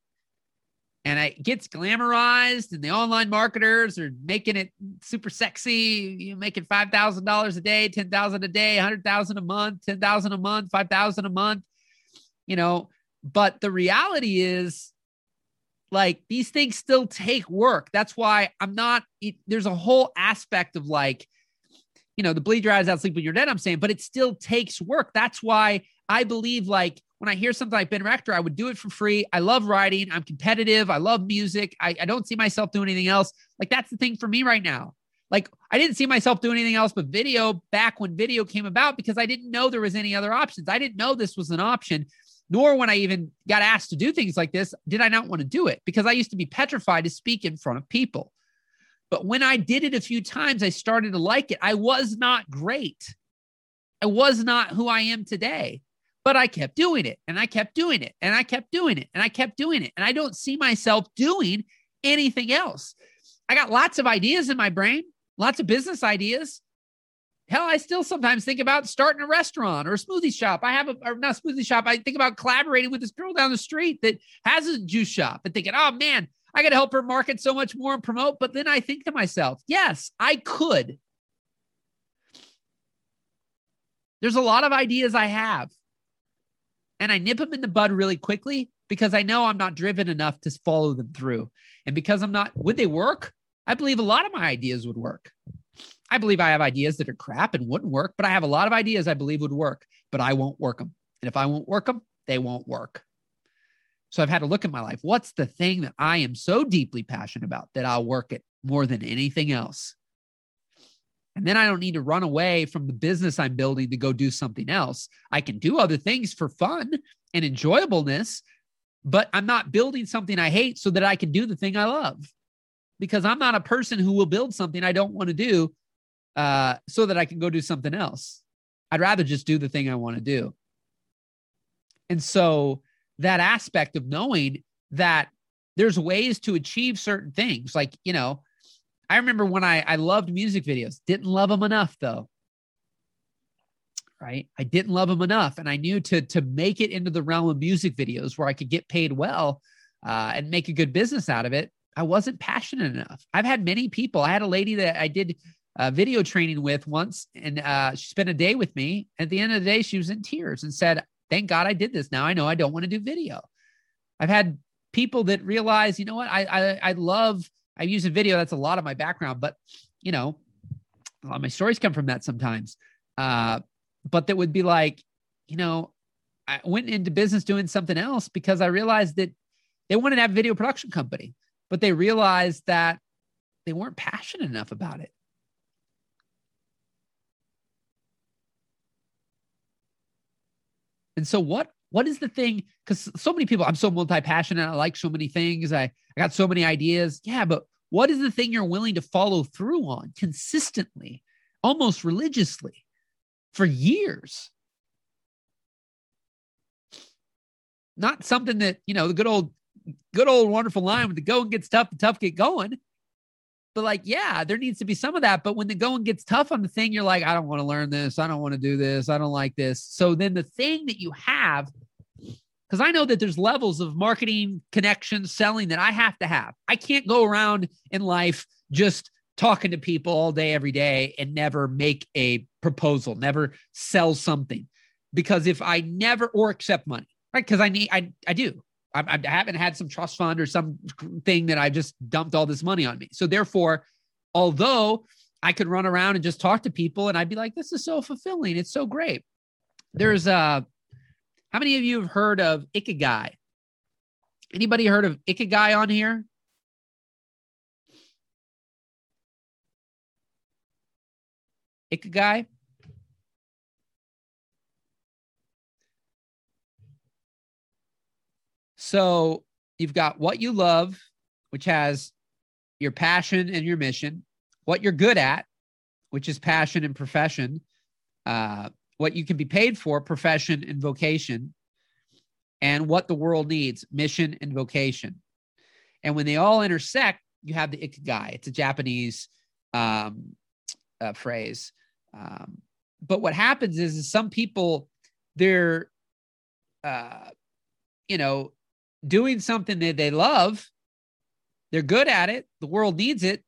S1: and it gets glamorized and the online marketers are making it super sexy you making $5000 a day 10000 a day 100000 a month 10000 a month 5000 a month you know, but the reality is like these things still take work. That's why I'm not, it, there's a whole aspect of like, you know, the bleed your eyes out, sleep when you're dead, I'm saying, but it still takes work. That's why I believe like when I hear something like Ben Rector, I would do it for free. I love writing. I'm competitive. I love music. I, I don't see myself doing anything else. Like that's the thing for me right now. Like I didn't see myself doing anything else but video back when video came about because I didn't know there was any other options. I didn't know this was an option nor when I even got asked to do things like this, did I not want to do it because I used to be petrified to speak in front of people. But when I did it a few times, I started to like it. I was not great. I was not who I am today, but I kept doing it and I kept doing it and I kept doing it and I kept doing it. And I don't see myself doing anything else. I got lots of ideas in my brain, lots of business ideas. Hell, I still sometimes think about starting a restaurant or a smoothie shop. I have a, or not smoothie shop. I think about collaborating with this girl down the street that has a juice shop and thinking, oh man, I got to help her market so much more and promote. But then I think to myself, yes, I could. There's a lot of ideas I have, and I nip them in the bud really quickly because I know I'm not driven enough to follow them through. And because I'm not, would they work? I believe a lot of my ideas would work. I believe I have ideas that are crap and wouldn't work, but I have a lot of ideas I believe would work, but I won't work them. And if I won't work them, they won't work. So I've had to look at my life. What's the thing that I am so deeply passionate about that I'll work it more than anything else? And then I don't need to run away from the business I'm building to go do something else. I can do other things for fun and enjoyableness, but I'm not building something I hate so that I can do the thing I love because I'm not a person who will build something I don't want to do uh, so that I can go do something else. I'd rather just do the thing I want to do. And so that aspect of knowing that there's ways to achieve certain things, like, you know, I remember when I, I loved music videos, didn't love them enough though. Right. I didn't love them enough. And I knew to, to make it into the realm of music videos where I could get paid well uh, and make a good business out of it. I wasn't passionate enough. I've had many people. I had a lady that I did uh, video training with once, and uh, she spent a day with me. At the end of the day, she was in tears and said, "Thank God I did this. Now I know I don't want to do video." I've had people that realize, you know what, I I, I love. I use a video. That's a lot of my background, but you know, a lot of my stories come from that sometimes. Uh, but that would be like, you know, I went into business doing something else because I realized that they wanted to have a video production company, but they realized that they weren't passionate enough about it. And so what what is the thing? Because so many people, I'm so multi-passionate, I like so many things, I, I got so many ideas. Yeah, but what is the thing you're willing to follow through on consistently, almost religiously for years? Not something that, you know, the good old, good old wonderful line with the going gets tough, the tough get going. But like, yeah, there needs to be some of that. But when the going gets tough on the thing, you're like, I don't want to learn this. I don't want to do this. I don't like this. So then the thing that you have, because I know that there's levels of marketing, connections, selling that I have to have. I can't go around in life just talking to people all day, every day, and never make a proposal, never sell something. Because if I never or accept money, right? Because I need, I, I do. I, I haven't had some trust fund or something that I just dumped all this money on me. So therefore, although I could run around and just talk to people and I'd be like, this is so fulfilling. It's so great. There's uh how many of you have heard of Ikigai? Anybody heard of Ikigai on here? Ikigai? So you've got what you love, which has your passion and your mission, what you're good at, which is passion and profession, uh, what you can be paid for, profession and vocation, and what the world needs, mission and vocation. And when they all intersect, you have the ikigai. It's a Japanese um, uh, phrase. Um, but what happens is, is some people, they're, uh, you know, doing something that they love. They're good at it. The world needs it,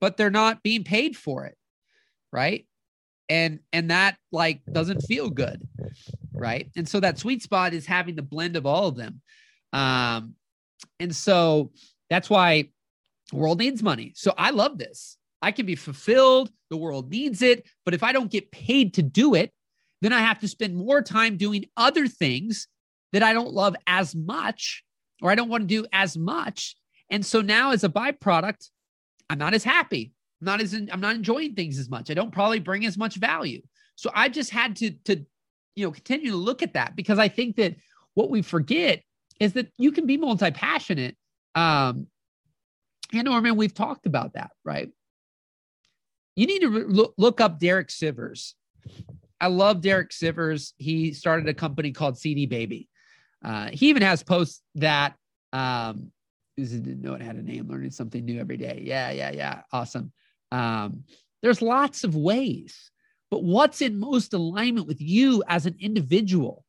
S1: but they're not being paid for it. Right. And and that like doesn't feel good. right? And so that sweet spot is having the blend of all of them. Um, and so that's why the world needs money. So I love this. I can be fulfilled. The world needs it. But if I don't get paid to do it, then I have to spend more time doing other things that I don't love as much or I don't want to do as much. And so now as a byproduct, I'm not as happy. I'm not as in, I'm not enjoying things as much. I don't probably bring as much value. So I just had to to you know continue to look at that because I think that what we forget is that you can be multi-passionate. Um and Norman, we've talked about that, right? You need to re- look, look up Derek Sivers. I love Derek Sivers. He started a company called CD Baby. Uh, he even has posts that um, didn't know it had a name, learning something new every day. Yeah, yeah, yeah. Awesome. Um, there's lots of ways, but what's in most alignment with you as an individual?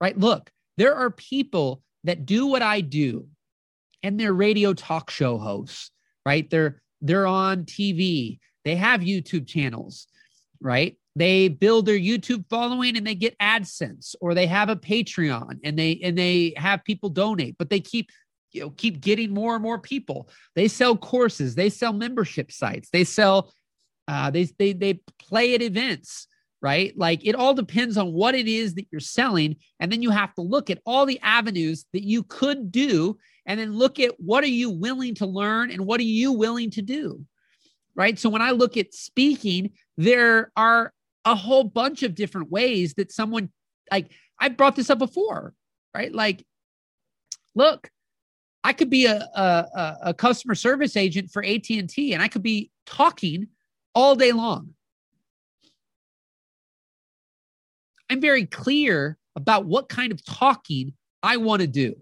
S1: Right? Look, there are people that do what I do and they're radio talk show hosts, right? They're they're on TV. They have YouTube channels, right? They build their YouTube following and they get AdSense or they have a Patreon and they and they have people donate, but they keep you know keep getting more and more people. They sell courses, they sell membership sites, they sell uh they they they play at events, right? Like it all depends on what it is that you're selling and then you have to look at all the avenues that you could do and then look at what are you willing to learn and what are you willing to do right so when i look at speaking there are a whole bunch of different ways that someone like i brought this up before right like look i could be a, a, a customer service agent for at&t and i could be talking all day long i'm very clear about what kind of talking i want to do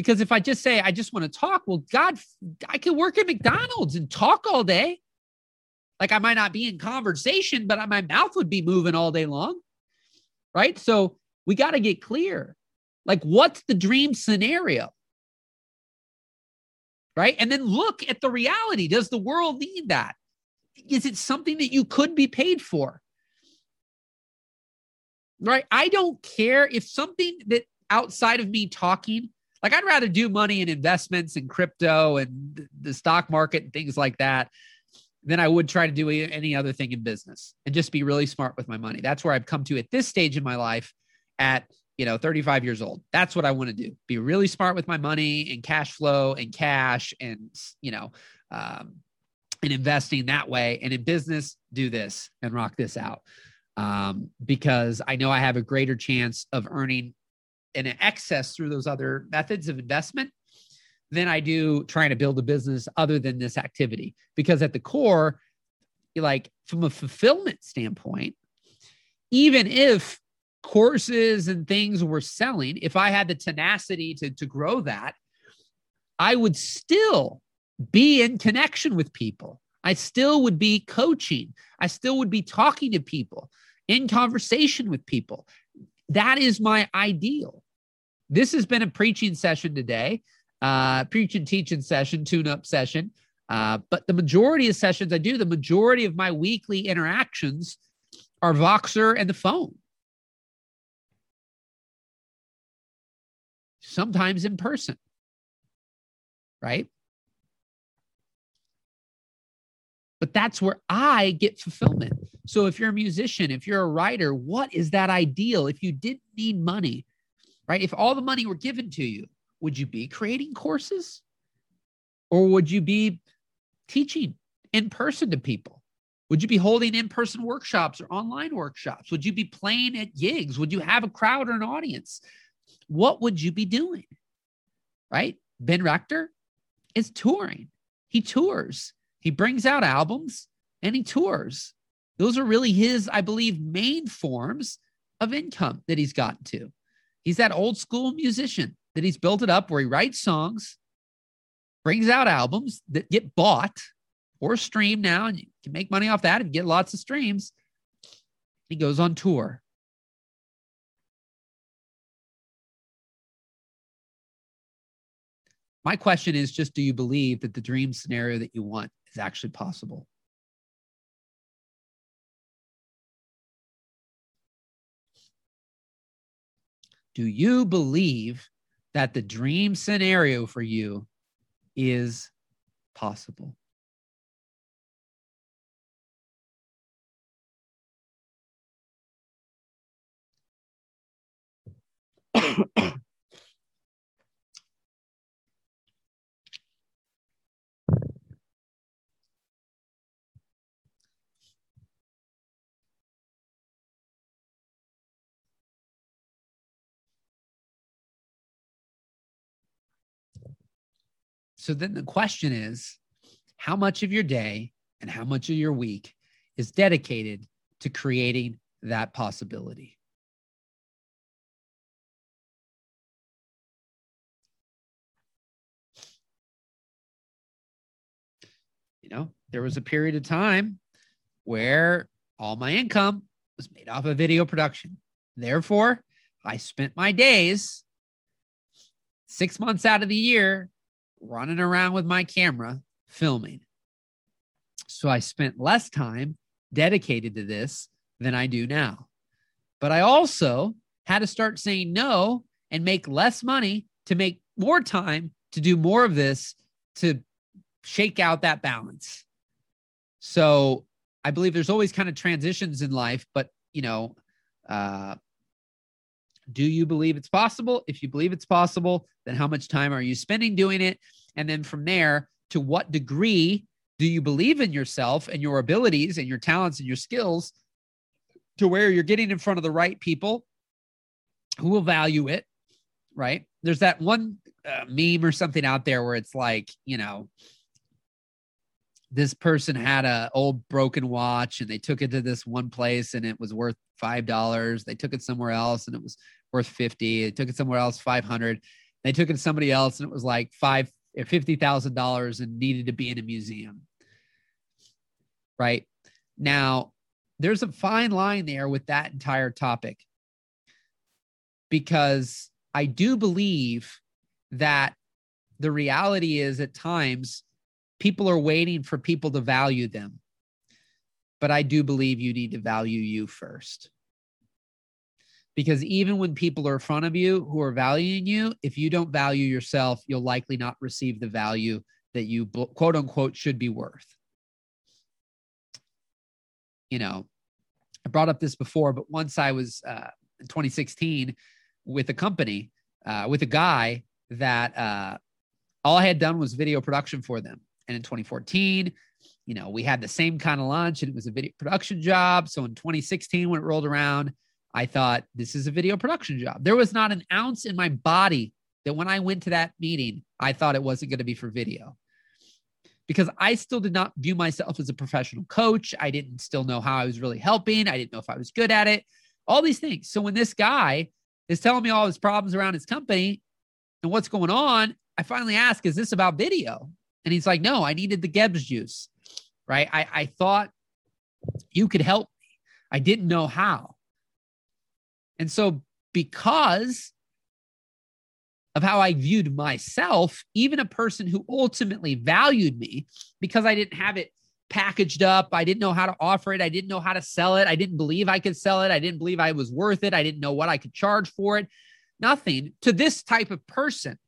S1: because if I just say I just want to talk, well, God, I could work at McDonald's and talk all day. Like I might not be in conversation, but my mouth would be moving all day long. Right. So we got to get clear. Like, what's the dream scenario? Right. And then look at the reality. Does the world need that? Is it something that you could be paid for? Right. I don't care if something that outside of me talking like I'd rather do money in investments and crypto and the stock market and things like that than I would try to do any other thing in business and just be really smart with my money. That's where I've come to at this stage in my life at, you know, 35 years old. That's what I want to do. Be really smart with my money and cash flow and cash and, you know, um, and investing that way. And in business, do this and rock this out. Um, because I know I have a greater chance of earning an excess through those other methods of investment than I do trying to build a business other than this activity. Because at the core, like from a fulfillment standpoint, even if courses and things were selling, if I had the tenacity to, to grow that, I would still be in connection with people. I still would be coaching. I still would be talking to people, in conversation with people. That is my ideal. This has been a preaching session today, uh, preaching, teaching session, tune up session. Uh, but the majority of sessions I do, the majority of my weekly interactions are Voxer and the phone. Sometimes in person, right? But that's where I get fulfillment. So if you're a musician, if you're a writer, what is that ideal? If you didn't need money, right? If all the money were given to you, would you be creating courses? Or would you be teaching in person to people? Would you be holding in person workshops or online workshops? Would you be playing at gigs? Would you have a crowd or an audience? What would you be doing? Right? Ben Rector is touring. He tours, he brings out albums and he tours. Those are really his, I believe, main forms of income that he's gotten to. He's that old school musician that he's built it up where he writes songs, brings out albums that get bought or streamed now, and you can make money off that and get lots of streams. He goes on tour. My question is just do you believe that the dream scenario that you want is actually possible? Do you believe that the dream scenario for you is possible? So then the question is how much of your day and how much of your week is dedicated to creating that possibility? You know, there was a period of time where all my income was made off of video production. Therefore, I spent my days six months out of the year running around with my camera filming. So I spent less time dedicated to this than I do now. But I also had to start saying no and make less money to make more time to do more of this to shake out that balance. So I believe there's always kind of transitions in life, but you know, uh, do you believe it's possible? If you believe it's possible, then how much time are you spending doing it? And then from there, to what degree do you believe in yourself and your abilities and your talents and your skills to where you're getting in front of the right people who will value it? Right. There's that one uh, meme or something out there where it's like, you know, this person had a old broken watch and they took it to this one place and it was worth five dollars. They took it somewhere else and it was worth 50. They took it somewhere else, 500. They took it to somebody else and it was like five eh, $50,000 and needed to be in a museum. Right now, there's a fine line there with that entire topic because I do believe that the reality is at times people are waiting for people to value them. But I do believe you need to value you first. Because even when people are in front of you who are valuing you, if you don't value yourself, you'll likely not receive the value that you quote unquote should be worth. You know, I brought up this before, but once I was uh, in 2016 with a company, uh, with a guy that uh, all I had done was video production for them. And in 2014, you know, we had the same kind of lunch and it was a video production job. So in 2016, when it rolled around, I thought this is a video production job. There was not an ounce in my body that when I went to that meeting, I thought it wasn't going to be for video because I still did not view myself as a professional coach. I didn't still know how I was really helping. I didn't know if I was good at it, all these things. So when this guy is telling me all his problems around his company and what's going on, I finally ask, is this about video? And he's like, no, I needed the Gebs juice, right? I, I thought you could help me. I didn't know how. And so, because of how I viewed myself, even a person who ultimately valued me, because I didn't have it packaged up, I didn't know how to offer it, I didn't know how to sell it, I didn't believe I could sell it, I didn't believe I was worth it, I didn't know what I could charge for it, nothing to this type of person.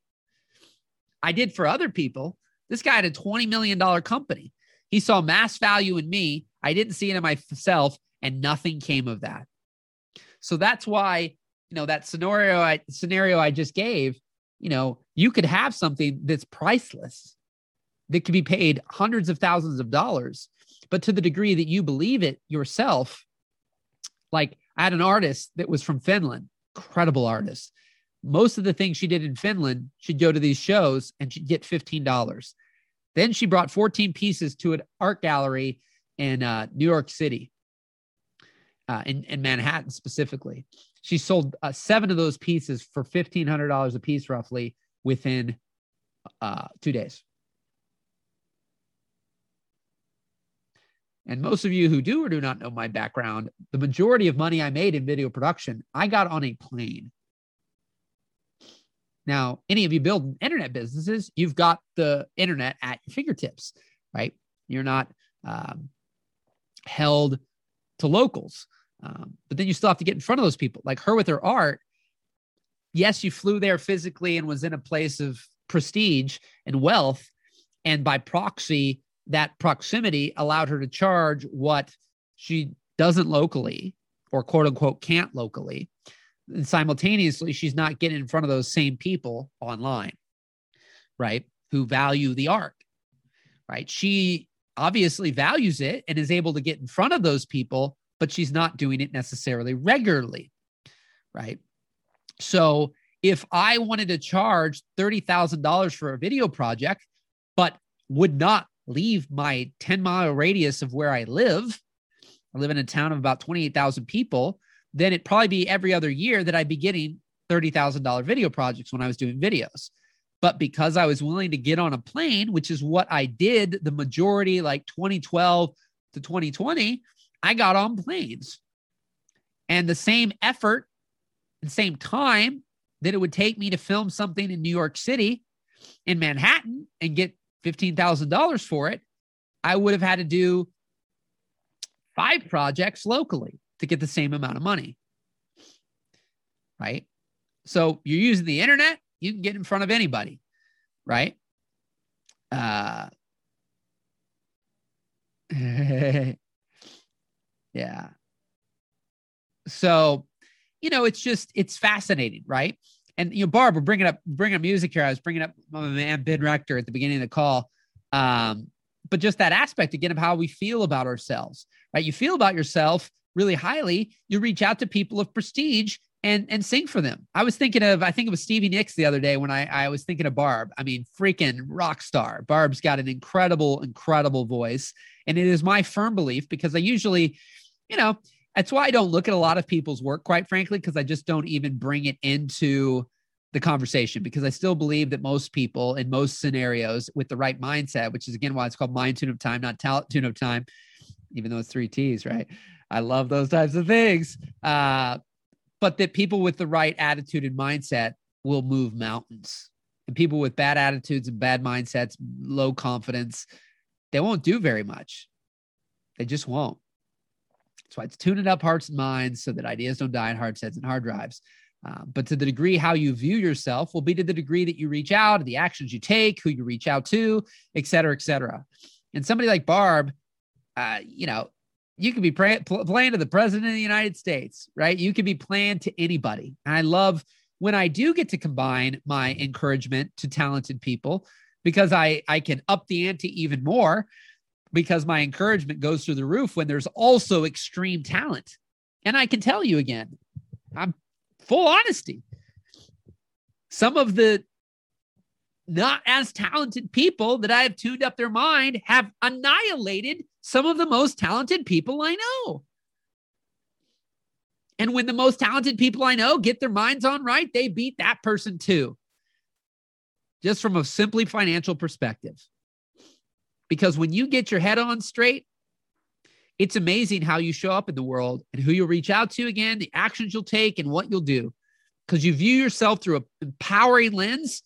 S1: I did for other people. This guy had a $20 million company. He saw mass value in me. I didn't see it in myself, and nothing came of that. So that's why, you know, that scenario I, scenario I just gave, you know, you could have something that's priceless that could be paid hundreds of thousands of dollars, but to the degree that you believe it yourself, like I had an artist that was from Finland, incredible artist. Most of the things she did in Finland, she'd go to these shows and she'd get $15. Then she brought 14 pieces to an art gallery in uh, New York City, uh, in, in Manhattan specifically. She sold uh, seven of those pieces for $1,500 a piece, roughly, within uh, two days. And most of you who do or do not know my background, the majority of money I made in video production, I got on a plane. Now, any of you build internet businesses, you've got the internet at your fingertips, right? You're not um, held to locals. Um, but then you still have to get in front of those people. Like her with her art, yes, you flew there physically and was in a place of prestige and wealth. And by proxy, that proximity allowed her to charge what she doesn't locally or quote unquote can't locally. And simultaneously, she's not getting in front of those same people online, right? Who value the art, right? She obviously values it and is able to get in front of those people, but she's not doing it necessarily regularly, right? So if I wanted to charge $30,000 for a video project, but would not leave my 10 mile radius of where I live, I live in a town of about 28,000 people, then it'd probably be every other year that I'd be getting $30,000 video projects when I was doing videos. But because I was willing to get on a plane, which is what I did the majority, like 2012 to 2020, I got on planes. And the same effort and same time that it would take me to film something in New York City, in Manhattan, and get $15,000 for it, I would have had to do five projects locally to get the same amount of money. Right. So you're using the internet, you can get in front of anybody. Right. Uh, yeah. So, you know, it's just, it's fascinating. Right and you know, Barb, we're bringing up bringing up music here. I was bringing up my man Ben Rector at the beginning of the call, um, but just that aspect again of how we feel about ourselves, right? You feel about yourself really highly. You reach out to people of prestige and and sing for them. I was thinking of I think it was Stevie Nicks the other day when I I was thinking of Barb. I mean, freaking rock star. Barb's got an incredible incredible voice, and it is my firm belief because I usually, you know, that's why I don't look at a lot of people's work, quite frankly, because I just don't even bring it into the conversation because I still believe that most people in most scenarios with the right mindset, which is again why it's called Mind Tune Up Time, not talent tune up time, even though it's three T's, right? I love those types of things. Uh, but that people with the right attitude and mindset will move mountains. And people with bad attitudes and bad mindsets, low confidence, they won't do very much. They just won't. That's why it's tuning up hearts and minds so that ideas don't die in hard sets and hard drives. Uh, but to the degree how you view yourself will be to the degree that you reach out, the actions you take, who you reach out to, et cetera, et cetera. And somebody like Barb, uh, you know, you could be pray- playing to the president of the United States, right? You could be playing to anybody. And I love when I do get to combine my encouragement to talented people because I I can up the ante even more because my encouragement goes through the roof when there's also extreme talent. And I can tell you again, I'm full honesty. Some of the not as talented people that I have tuned up their mind have annihilated some of the most talented people I know. And when the most talented people I know get their minds on right, they beat that person too. Just from a simply financial perspective. Because when you get your head on straight, it's amazing how you show up in the world and who you'll reach out to again, the actions you'll take, and what you'll do. Because you view yourself through an empowering lens,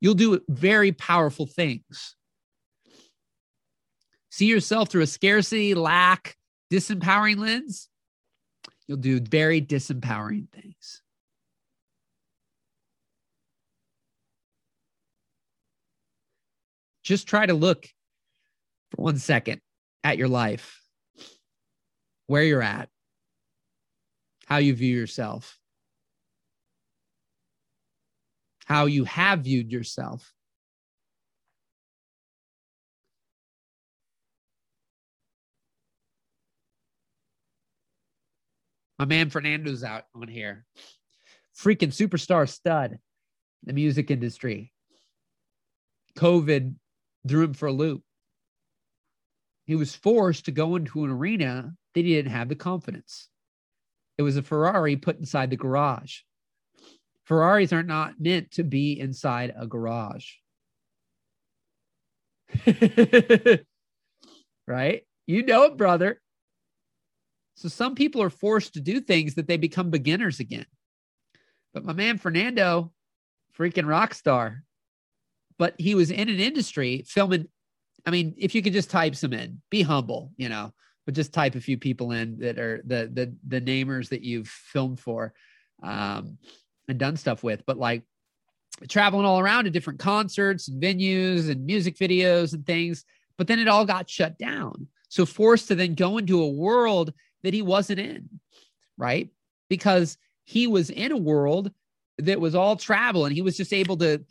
S1: you'll do very powerful things. See yourself through a scarcity, lack, disempowering lens, you'll do very disempowering things. Just try to look for one second at your life, where you're at, how you view yourself, how you have viewed yourself. My man Fernando's out on here. Freaking superstar stud in the music industry. COVID threw him for a loop. He was forced to go into an arena that he didn't have the confidence. It was a Ferrari put inside the garage. Ferraris are not meant to be inside a garage. right? You know it, brother. So some people are forced to do things that they become beginners again. But my man Fernando, freaking rock star, but he was in an industry filming I mean, if you could just type some in, be humble, you know, but just type a few people in that are the the the namers that you've filmed for. Um, and done stuff with, but like traveling all around to different concerts and venues and music videos and things. But then it all got shut down. So forced to then go into a world that he wasn't in, right? Because he was in a world that was all travel and he was just able to,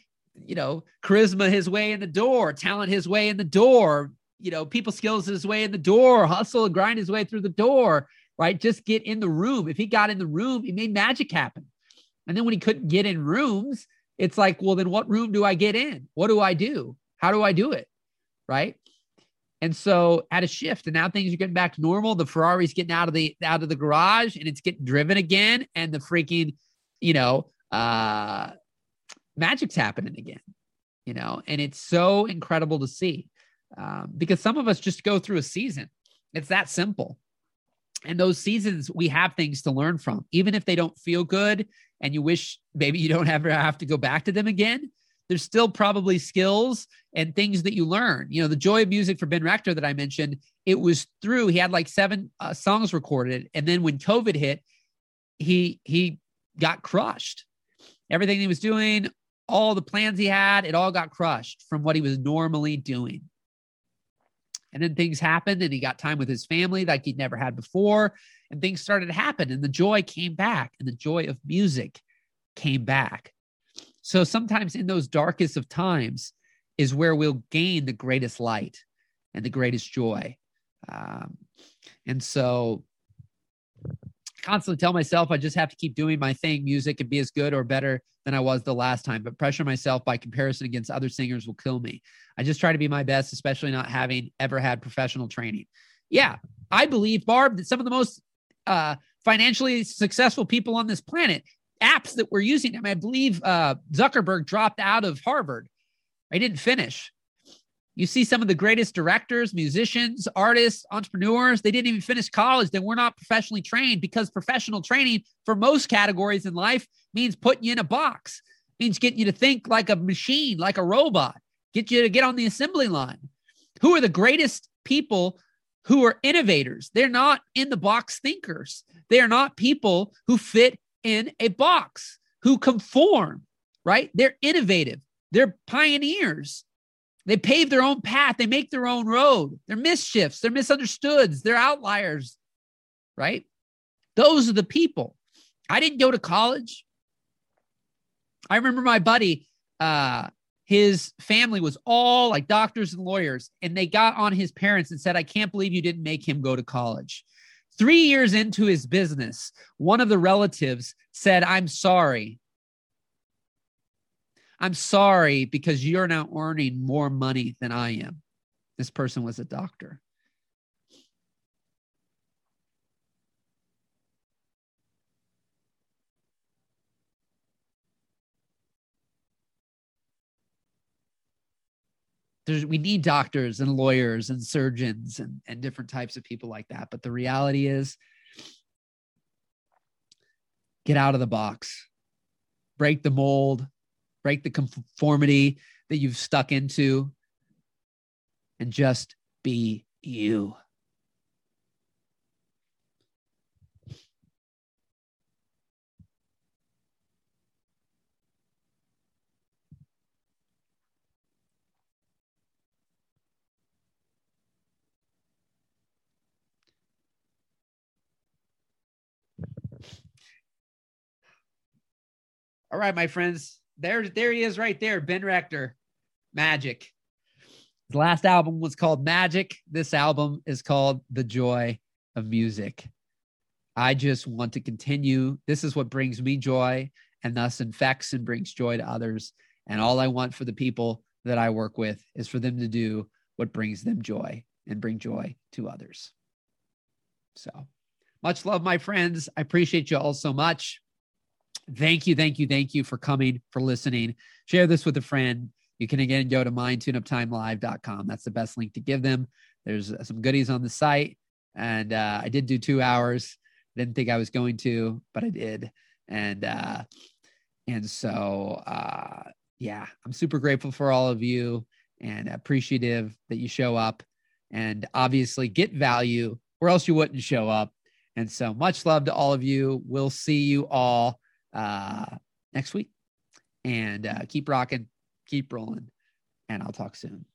S1: you know, charisma his way in the door, talent his way in the door, you know, people skills his way in the door, hustle and grind his way through the door, right? Just get in the room. If he got in the room, he made magic happen. And then when he couldn't get in rooms, it's like, well, then what room do I get in? What do I do? How do I do it? Right. And so at a shift, and now things are getting back to normal. The Ferrari's getting out of the out of the garage and it's getting driven again. And the freaking, you know, uh magic's happening again, you know, and it's so incredible to see. Um, because some of us just go through a season. It's that simple. And those seasons, we have things to learn from, even if they don't feel good and you wish maybe you don't ever have to go back to them again there's still probably skills and things that you learn. You know, the joy of music for Ben Rector that I mentioned, it was through he had like seven uh, songs recorded, and then when COVID hit, he he got crushed. Everything he was doing, all the plans he had, it all got crushed from what he was normally doing. And then things happened, and he got time with his family like he'd never had before, and things started to happen, and the joy came back, and the joy of music came back. So sometimes in those darkest of times is where we'll gain the greatest light and the greatest joy. Um, and so constantly tell myself I just have to keep doing my thing, music, and be as good or better than I was the last time. But pressure myself by comparison against other singers will kill me. I just try to be my best, especially not having ever had professional training. Yeah, I believe, Barb, that some of the most uh, financially successful people on this planet apps that we're using. I, mean, I believe uh, Zuckerberg dropped out of Harvard. I didn't finish. You see some of the greatest directors, musicians, artists, entrepreneurs, they didn't even finish college. They were not professionally trained because professional training for most categories in life means putting you in a box, means getting you to think like a machine, like a robot, get you to get on the assembly line. Who are the greatest people who are innovators? They're not in the box thinkers. They are not people who fit in a box who conform, right? They're innovative, they're pioneers. They pave their own path, they make their own road. They're mischiefs, they're misunderstoods, they're outliers, right? Those are the people. I didn't go to college. I remember my buddy, uh, his family was all like doctors and lawyers, and they got on his parents and said, I can't believe you didn't make him go to college. Three years into his business, one of the relatives said, I'm sorry. I'm sorry because you're now earning more money than I am. This person was a doctor. There's we need doctors and lawyers and surgeons and, and different types of people like that. But the reality is get out of the box, break the mold, break the conformity that you've stuck into, and just be you. All right, my friends. There, there he is right there. Ben Rector, Magic. His last album was called Magic. This album is called The Joy of Music. I just want to continue. This is what brings me joy and thus infects and brings joy to others. And all I want for the people that I work with is for them to do what brings them joy and bring joy to others. So much love, my friends. I appreciate you all so much. Thank you, thank you, thank you for coming, for listening. Share this with a friend. You can again go to mindtuneuptimelive.com. That's the best link to give them. There's some goodies on the site. And uh, I did do two hours. Didn't think I was going to, but I did. And uh, and so uh, yeah, I'm super grateful for all of you and appreciative that you show up and obviously get value, or else you wouldn't show up. And so much love to all of you. We'll see you all uh, next week. And uh, keep rocking, keep rolling, and I'll talk soon.